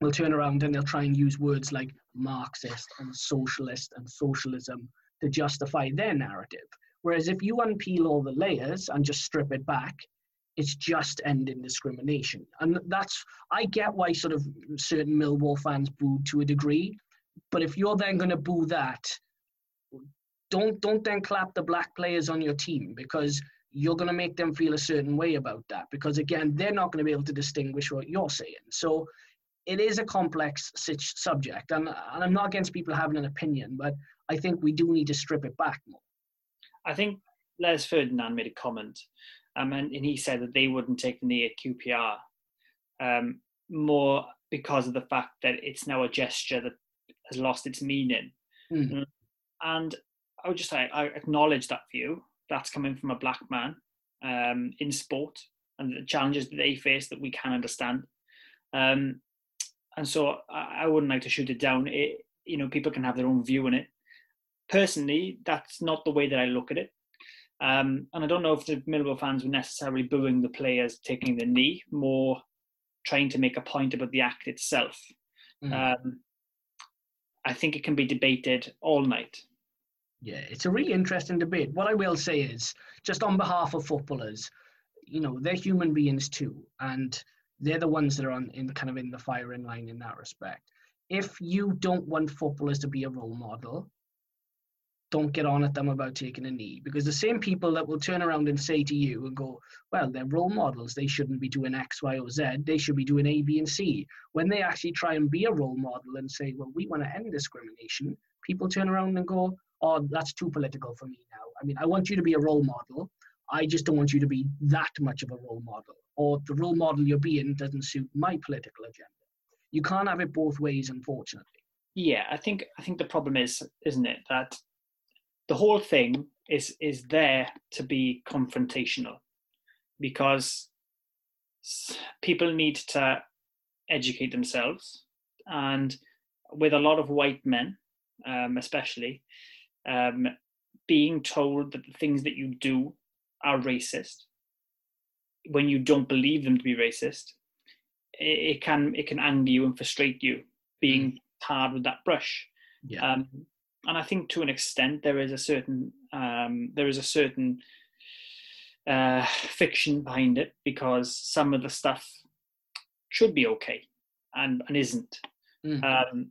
will turn around and they'll try and use words like Marxist and socialist and socialism to justify their narrative. Whereas if you unpeel all the layers and just strip it back, it's just ending discrimination. And that's, I get why sort of certain Millwall fans booed to a degree, but if you're then going to boo that, don't don't then clap the black players on your team because you're going to make them feel a certain way about that because again they're not going to be able to distinguish what you're saying so it is a complex subject and, and i'm not against people having an opinion but i think we do need to strip it back more i think les ferdinand made a comment um, and, and he said that they wouldn't take the knee at qpr um, more because of the fact that it's now a gesture that has lost its meaning mm. and i would just say i acknowledge that view that's coming from a black man um, in sport and the challenges that they face that we can understand. Um, and so I, I, wouldn't like to shoot it down. It, you know, people can have their own view on it. Personally, that's not the way that I look at it. Um, and I don't know if the Millwall fans were necessarily booing the players taking the knee, more trying to make a point about the act itself. Mm. Um, I think it can be debated all night. Yeah, it's a really interesting debate. What I will say is, just on behalf of footballers, you know, they're human beings too, and they're the ones that are on in kind of in the firing line in that respect. If you don't want footballers to be a role model, don't get on at them about taking a knee because the same people that will turn around and say to you and go, well, they're role models. They shouldn't be doing X, Y, or Z. They should be doing A, B, and C. When they actually try and be a role model and say, well, we want to end discrimination, people turn around and go, oh, that's too political for me now. I mean, I want you to be a role model. I just don't want you to be that much of a role model, or the role model you're being doesn't suit my political agenda. You can't have it both ways, unfortunately. Yeah, I think I think the problem is, isn't it, that the whole thing is is there to be confrontational, because people need to educate themselves, and with a lot of white men, um, especially, um, being told that the things that you do are racist when you don't believe them to be racist it, it can it can anger you and frustrate you being mm. tarred with that brush yeah. Um, and i think to an extent there is a certain um, there is a certain uh, fiction behind it because some of the stuff should be okay and, and isn't mm. um,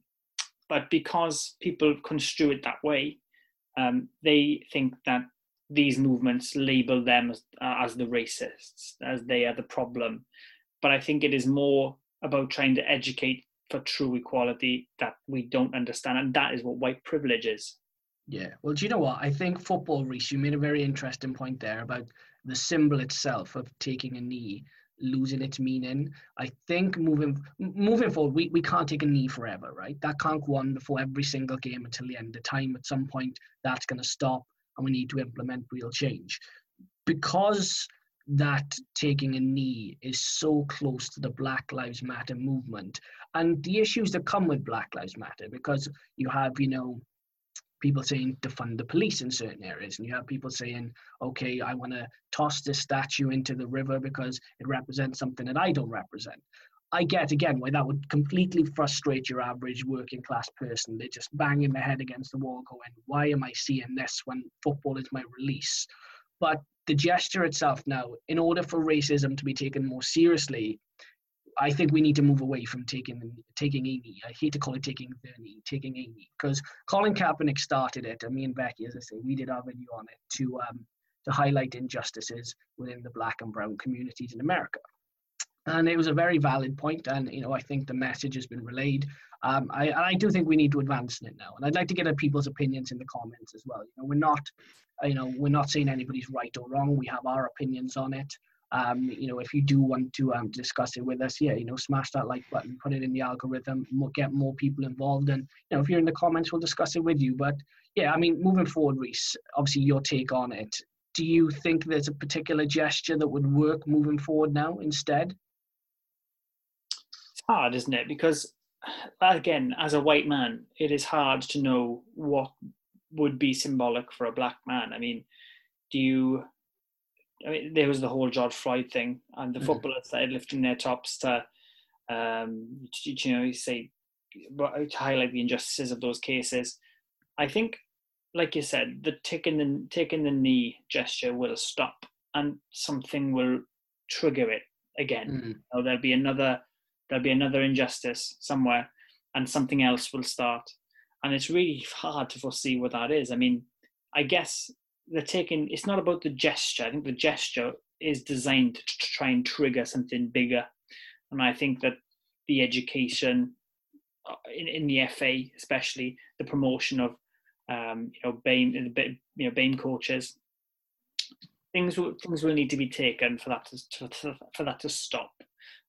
but because people construe it that way um, they think that these movements label them as, uh, as the racists, as they are the problem. But I think it is more about trying to educate for true equality that we don't understand, and that is what white privilege is. Yeah, well, do you know what? I think football, Reese, you made a very interesting point there about the symbol itself of taking a knee losing its meaning. I think moving moving forward, we, we can't take a knee forever, right? That can't go on before every single game until the end of time. At some point, that's going to stop, and we need to implement real change. Because that taking a knee is so close to the Black Lives Matter movement and the issues that come with Black Lives Matter, because you have, you know, people saying defund the police in certain areas, and you have people saying, okay, I want to toss this statue into the river because it represents something that I don't represent. I get again why that would completely frustrate your average working class person. They're just banging their head against the wall, going, Why am I seeing this when football is my release? But the gesture itself now, in order for racism to be taken more seriously, I think we need to move away from taking taking a knee. I hate to call it taking the knee, taking a knee, because Colin Kaepernick started it, and me and Becky, as I say, we did our video on it to um, to highlight injustices within the black and brown communities in America. And it was a very valid point, and you know I think the message has been relayed. Um, I, I do think we need to advance in it now, and I'd like to get people's opinions in the comments as well. You know, we're not, you know, we're not saying anybody's right or wrong. We have our opinions on it um, you know, if you do want to um, discuss it with us, yeah, you know, smash that like button, put it in the algorithm, get more people involved. And, you know, if you're in the comments, we'll discuss it with you. But yeah, I mean, moving forward, Reese, obviously your take on it. Do you think there's a particular gesture that would work moving forward now instead? Hard, isn't it? Because, again, as a white man, it is hard to know what would be symbolic for a black man. I mean, do you? I mean, there was the whole George Floyd thing, and the Mhm. footballers started lifting their tops to, um, to, you know, say, to highlight the injustices of those cases. I think, like you said, the taking the taking the knee gesture will stop, and something will trigger it again. Mm. You know, there'll be another there'll be another injustice somewhere, and something else will start. And it's really hard to foresee what that is. I mean, I guess they're taking. It's not about the gesture. I think the gesture is designed to, try and trigger something bigger, and I think that the education uh, in, in the FA, especially the promotion of um, you know BAME, you know BAME coaches, things will things will need to be taken for that to for that to stop.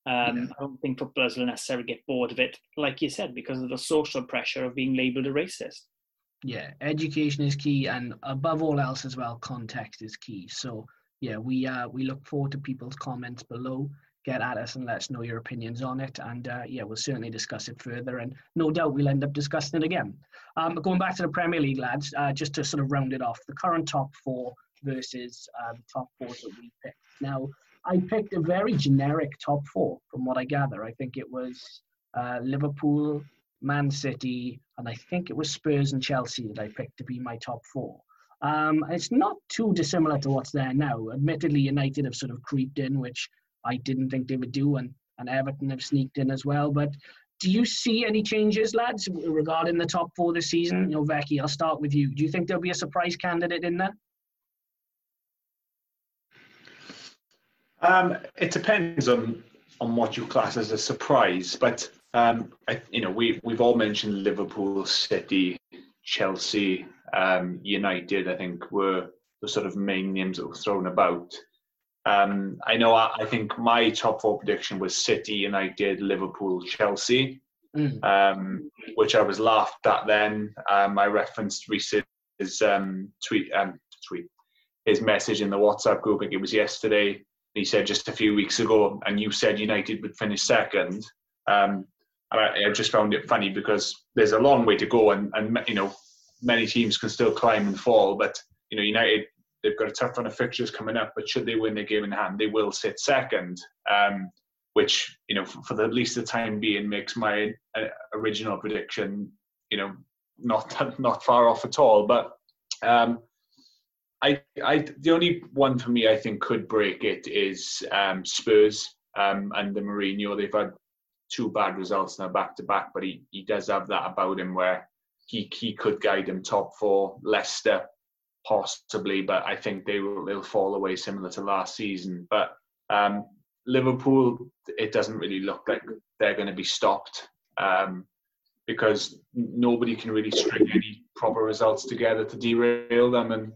Um, Yeah. I don't think footballers will necessarily get bored of it, like you said, because of the social pressure of being labelled a racist. yeah education is key and above all else as well context is key so yeah we uh we look forward to people's comments below get at us and let us know your opinions on it and uh, yeah we'll certainly discuss it further and no doubt we'll end up discussing it again um going back to the premier league lads uh, just to sort of round it off the current top four versus uh, the top four that we picked now i picked a very generic top four from what i gather i think it was uh, liverpool Man City, and I think it was Spurs and Chelsea that I picked to be my top four. Um, it's not too dissimilar to what's there now. Admittedly, United have sort of creeped in, which I didn't think they would do, and, and Everton have sneaked in as well. But do you see any changes, lads, regarding the top four this season? You know, Becky, I'll start with you. Do you think there'll be a surprise candidate in there? Um, it depends on on what you class as a surprise, but um, I, you know we we've all mentioned Liverpool, City, Chelsea, um, United. I think were the sort of main names that were thrown about. Um, I know. I, I think my top four prediction was City, United, Liverpool, Chelsea, Mm. um, which I was laughed at. Then um, I referenced Reese's um, tweet, um, tweet, his message in the WhatsApp group. I think it was yesterday. He said just a few weeks ago, and you said United would finish second. Um, and I, I just found it funny because there's a long way to go, and, and you know many teams can still climb and fall. But you know United they've got a tough run of fixtures coming up. But should they win their game in hand, they will sit second. Um, which you know for, for the, at least the time being makes my uh, original prediction you know not not far off at all. But um, I, I, the only one for me I think could break it is um, Spurs um, and the Mourinho. They've had two bad results now back to back, but he, he does have that about him where he he could guide him top four. Leicester possibly, but I think they will they'll fall away similar to last season. But um, Liverpool, it doesn't really look like they're going to be stopped um, because nobody can really string any proper results together to derail them. And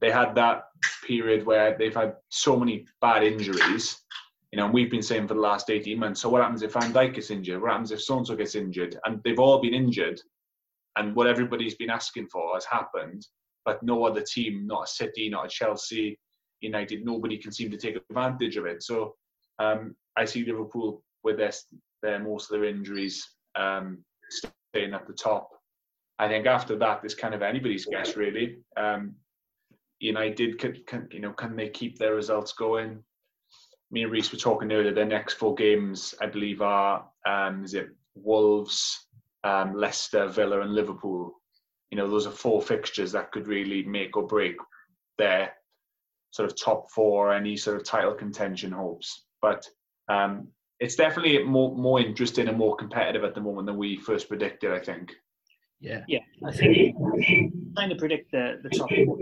they had that period where they've had so many bad injuries. You know, and we've been saying for the last 18 months, so what happens if Van Dijk gets injured? What happens if so-and-so gets injured? And they've all been injured. And what everybody's been asking for has happened. But no other team, not a City, not a Chelsea, United, nobody can seem to take advantage of it. So um, I see Liverpool with their, their most of their injuries um, staying at the top. I think after that, it's kind of anybody's guess, really. Um, United, can, can, you know, can they keep their results going? Me and Reese were talking earlier. Their next four games, I believe, are um, is it Wolves, um, Leicester, Villa, and Liverpool. You know, those are four fixtures that could really make or break their sort of top four, any sort of title contention hopes. But um, it's definitely more more interesting and more competitive at the moment than we first predicted. I think. Yeah. Yeah, I think trying to predict the, the top four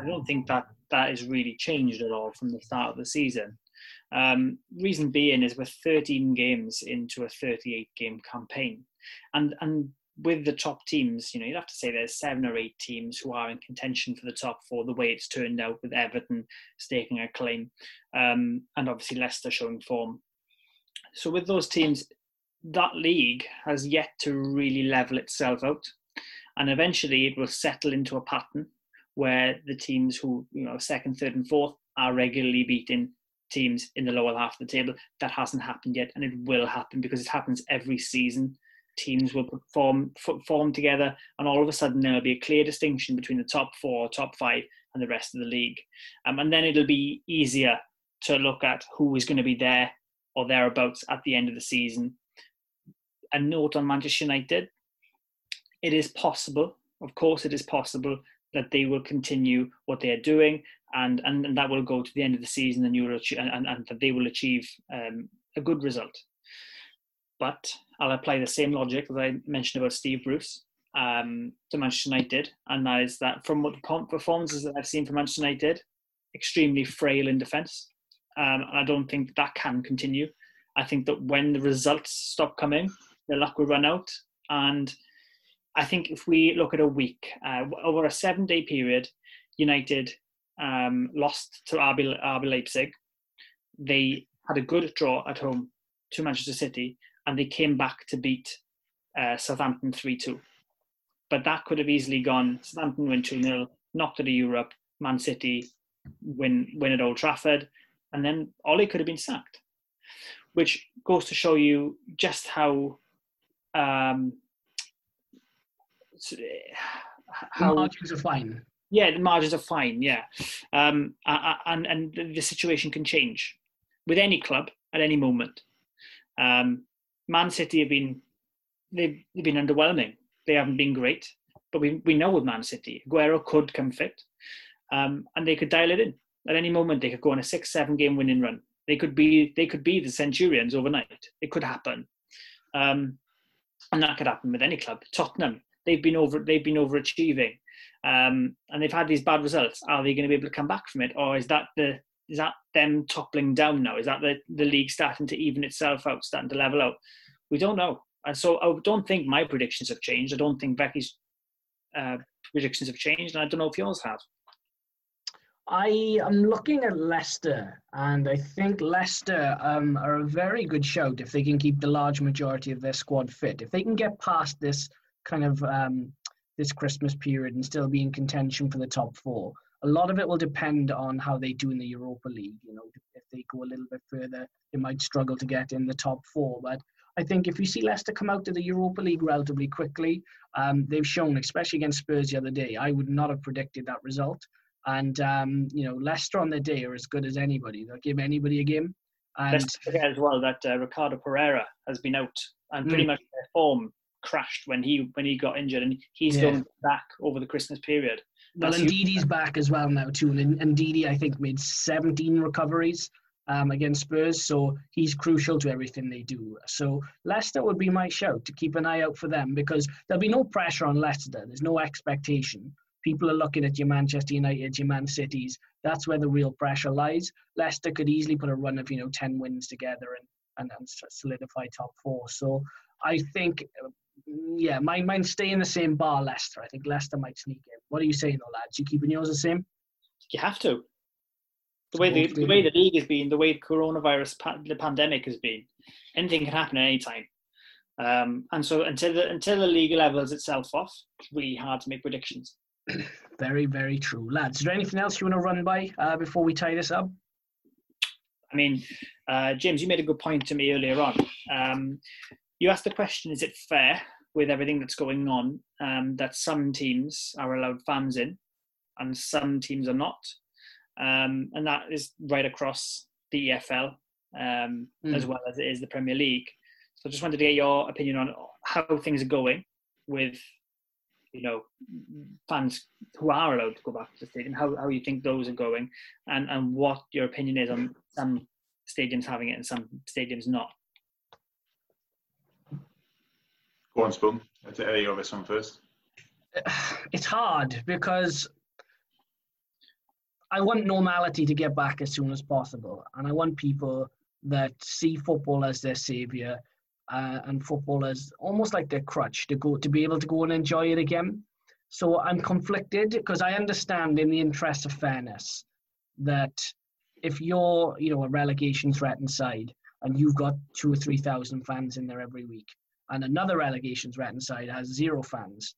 I don't think that that has really changed at all from the start of the season. Um, reason being is we're 13 games into a 38 game campaign, and and with the top teams, you know, you'd have to say there's seven or eight teams who are in contention for the top four. The way it's turned out with Everton staking a claim, um, and obviously Leicester showing form. So with those teams, that league has yet to really level itself out, and eventually it will settle into a pattern where the teams who you know second, third, and fourth are regularly beating teams in the lower half of the table. That hasn't happened yet, and it will happen because it happens every season. Teams will perform form together, and all of a sudden there'll be a clear distinction between the top four, top five, and the rest of the league. Um, and then it'll be easier to look at who is going to be there or thereabouts at the end of the season. A note on Manchester United it is possible, of course, it is possible that they will continue what they are doing and, and, and that will go to the end of the season and, you will achieve, and, and that they will achieve um, a good result. But I'll apply the same logic that I mentioned about Steve Bruce um, to Manchester United, and that is that from what the performances that I've seen from Manchester United, extremely frail in defence. Um, and I don't think that can continue. I think that when the results stop coming, the luck will run out. And I think if we look at a week, uh, over a seven day period, United um, lost to RB, RB Leipzig. They had a good draw at home to Manchester City, and they came back to beat uh, Southampton 3 2. But that could have easily gone Southampton win 2 0, knocked out of Europe, Man City win, win at Old Trafford, and then Ole could have been sacked, which goes to show you just how. Um, how margins are fine. Yeah, the margins are fine. Yeah, um, and and the situation can change with any club at any moment. Um, Man City have been they've, they've been underwhelming. They haven't been great, but we we know with Man City, Aguero could come fit, um, and they could dial it in at any moment. They could go on a six seven game winning run. They could be they could be the Centurions overnight. It could happen, um, and that could happen with any club. Tottenham they've been over they've been overachieving, um, and they've had these bad results. Are they going to be able to come back from it, or is that the is that them toppling down now? Is that the, the league starting to even itself out, starting to level out? We don't know. And so I don't think my predictions have changed. I don't think Becky's uh, predictions have changed, and I don't know if yours have. I am looking at Leicester, and I think Leicester um, are a very good shout if they can keep the large majority of their squad fit. If they can get past this kind of um, this Christmas period and still be in contention for the top four, a lot of it will depend on how they do in the Europa League. You know, if they go a little bit further, they might struggle to get in the top four. But I think if you see Leicester come out to the Europa League relatively quickly, um, they've shown, especially against Spurs the other day, I would not have predicted that result. And um, you know, Leicester on their day are as good as anybody. They'll give anybody a game. And Let's forget as well that uh, Ricardo Pereira has been out, and pretty mm. much their form crashed when he when he got injured, and he's yeah. going back over the Christmas period. Well, and Ndidi's back as well now too, and Ndidi I think made 17 recoveries um, against Spurs, so he's crucial to everything they do. So Leicester would be my shout to keep an eye out for them because there'll be no pressure on Leicester. There's no expectation. People are looking at your Manchester United, your Man Cities. That's where the real pressure lies. Leicester could easily put a run of you know 10 wins together and and, and solidify top four. So I think yeah, mine mine stay in the same bar. Leicester. I think Leicester might sneak in. What are you saying, though, lads? You keeping yours the same? You have to. The way the, the way the league has been, the way the coronavirus pa- the pandemic has been, anything can happen at any time. Um, and so until the until the league levels itself off, it's really hard to make predictions. Very very true, lads. Is there anything else you want to run by uh, before we tie this up? I mean, uh, James, you made a good point to me earlier on. Um, you asked the question: Is it fair with everything that's going on um, that some teams are allowed fans in, and some teams are not, um, and that is right across the EFL um, mm. as well as it is the Premier League. So, I just wanted to get your opinion on how things are going with, you know, mm-hmm. fans who are allowed to go back to the stadium. How how you think those are going, and and what your opinion is on some stadiums having it and some stadiums not. Go on, Spoon. Let's hear you this one first. It's hard because I want normality to get back as soon as possible, and I want people that see football as their savior uh, and football as almost like their crutch to go to be able to go and enjoy it again. So I'm conflicted because I understand, in the interest of fairness, that if you're you know a relegation threatened side and you've got two or three thousand fans in there every week, and another relegation threatened side has zero fans,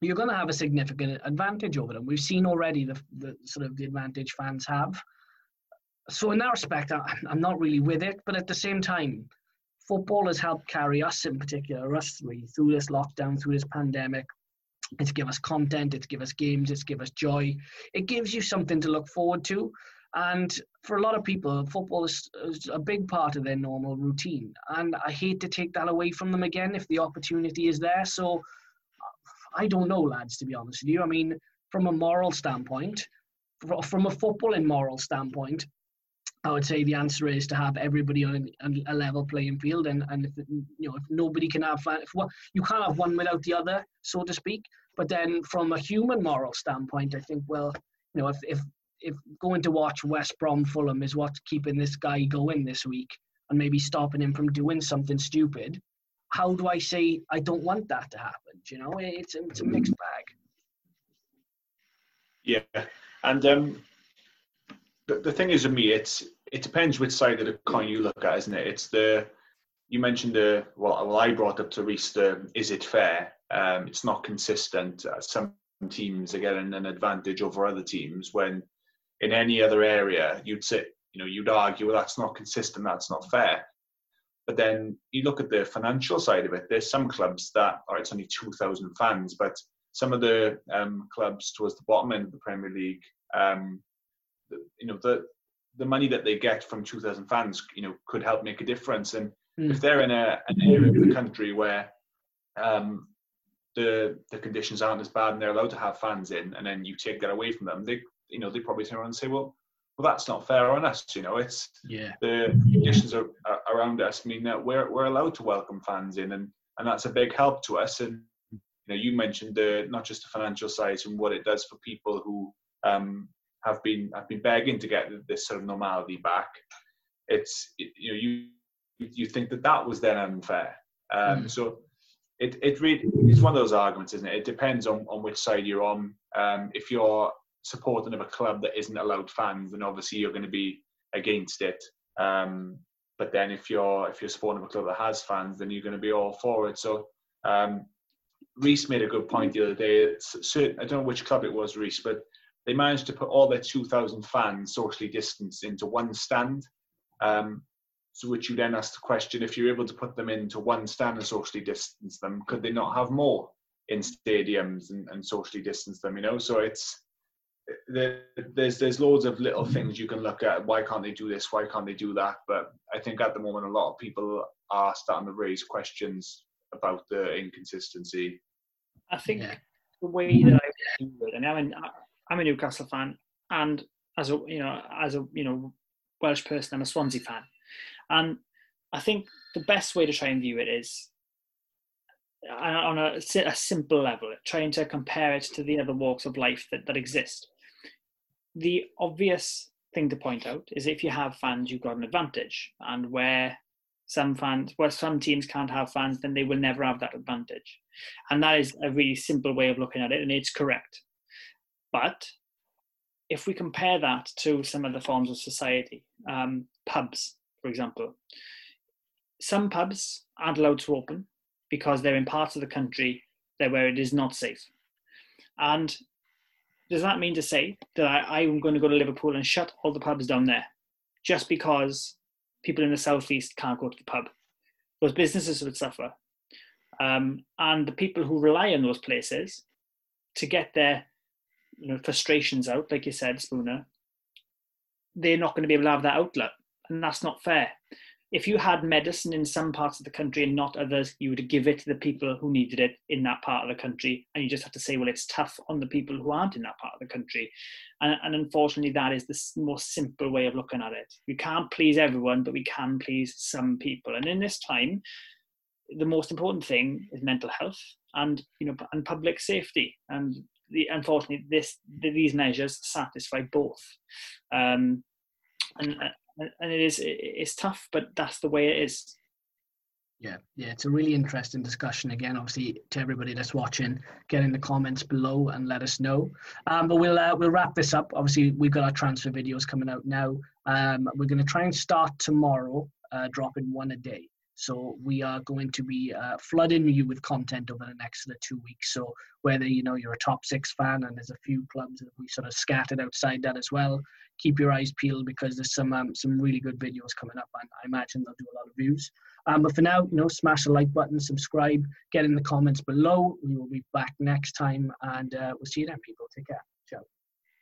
you're going to have a significant advantage over them. We've seen already the, the sort of the advantage fans have. So in that respect, I, I'm not really with it. But at the same time, football has helped carry us in particular, us three, through this lockdown, through this pandemic. it's give us content, it's give us games, it's give us joy. It gives you something to look forward to. And for a lot of people, football is, is, a big part of their normal routine. And I hate to take that away from them again if the opportunity is there. So I don't know, lads, to be honest with you. I mean, from a moral standpoint, from a footballing moral standpoint, I would say the answer is to have everybody on a level playing field, and and if you know if nobody can have if what you can't have one without the other, so to speak. But then from a human moral standpoint, I think well, you know, if if if going to watch West Brom Fulham is what's keeping this guy going this week, and maybe stopping him from doing something stupid, how do I say I don't want that to happen? Do you know, it's it's a mixed bag. Yeah, and um, the, the thing is with me, it's it depends which side of the coin you look at, isn't it? It's the you mentioned the well, well I brought up to Reese the is it fair? Um, it's not consistent. Uh, some teams are getting an advantage over other teams when in any other area you'd say you know you'd argue well that's not consistent, that's not fair. But then you look at the financial side of it. There's some clubs that are it's only two thousand fans, but some of the um, clubs towards the bottom end of the Premier League um, you know the the money that they get from 2,000 fans, you know, could help make a difference. And mm. if they're in a, an area of the country where um, the the conditions aren't as bad and they're allowed to have fans in, and then you take that away from them, they you know they probably turn around and say, well, well that's not fair on us. You know, it's yeah the conditions are, are around us mean that we're we're allowed to welcome fans in, and and that's a big help to us. And you know, you mentioned the not just the financial side and what it does for people who um, have been have been begging to get this sort of normality back. It's you know you you think that that was then unfair. Um, mm. So it it really it's one of those arguments, isn't it? It depends on on which side you're on. Um, if you're supporting of a club that isn't allowed fans, then obviously you're going to be against it. Um, but then if you're if you're supporting of a club that has fans, then you're going to be all for it. So um, Reese made a good point the other day. I don't know which club it was, Reese, but they managed to put all their 2,000 fans socially distanced into one stand. Um, so, which you then ask the question: if you're able to put them into one stand and socially distance them, could they not have more in stadiums and, and socially distance them? You know, so it's there's there's loads of little things you can look at. Why can't they do this? Why can't they do that? But I think at the moment, a lot of people are starting to raise questions about the inconsistency. I think yeah. the way that I do it, and I mean, I'm a Newcastle fan, and as a you know as a you know Welsh person, I'm a Swansea fan, and I think the best way to try and view it is uh, on a, a simple level, trying to compare it to the other walks of life that, that exist. The obvious thing to point out is if you have fans, you've got an advantage, and where some fans, where some teams can't have fans, then they will never have that advantage, and that is a really simple way of looking at it, and it's correct. But if we compare that to some other forms of society, um, pubs, for example, some pubs aren't allowed to open because they're in parts of the country where it is not safe. And does that mean to say that I, I'm going to go to Liverpool and shut all the pubs down there just because people in the southeast can't go to the pub? Those businesses would suffer. Um, and the people who rely on those places to get their you know frustrations out, like you said, Spooner, they're not going to be able to have that outlet, and that's not fair. If you had medicine in some parts of the country and not others, you would give it to the people who needed it in that part of the country, and you just have to say, well, it's tough on the people who aren't in that part of the country, and, and unfortunately, that is the most simple way of looking at it. We can't please everyone, but we can please some people, and in this time, the most important thing is mental health and you know and public safety and the, unfortunately, this these measures satisfy both, um, and and it is it's tough, but that's the way it is. Yeah, yeah, it's a really interesting discussion. Again, obviously, to everybody that's watching, get in the comments below and let us know. Um, but we'll uh, we'll wrap this up. Obviously, we've got our transfer videos coming out now. Um, we're going to try and start tomorrow, uh, dropping one a day. So we are going to be uh, flooding you with content over the next of two weeks. So whether you know you're a top six fan and there's a few clubs that we sort of scattered outside that as well, keep your eyes peeled because there's some um, some really good videos coming up, and I imagine they'll do a lot of views. Um, but for now, you know, smash the like button, subscribe, get in the comments below. We will be back next time, and uh, we'll see you then, people. Take care.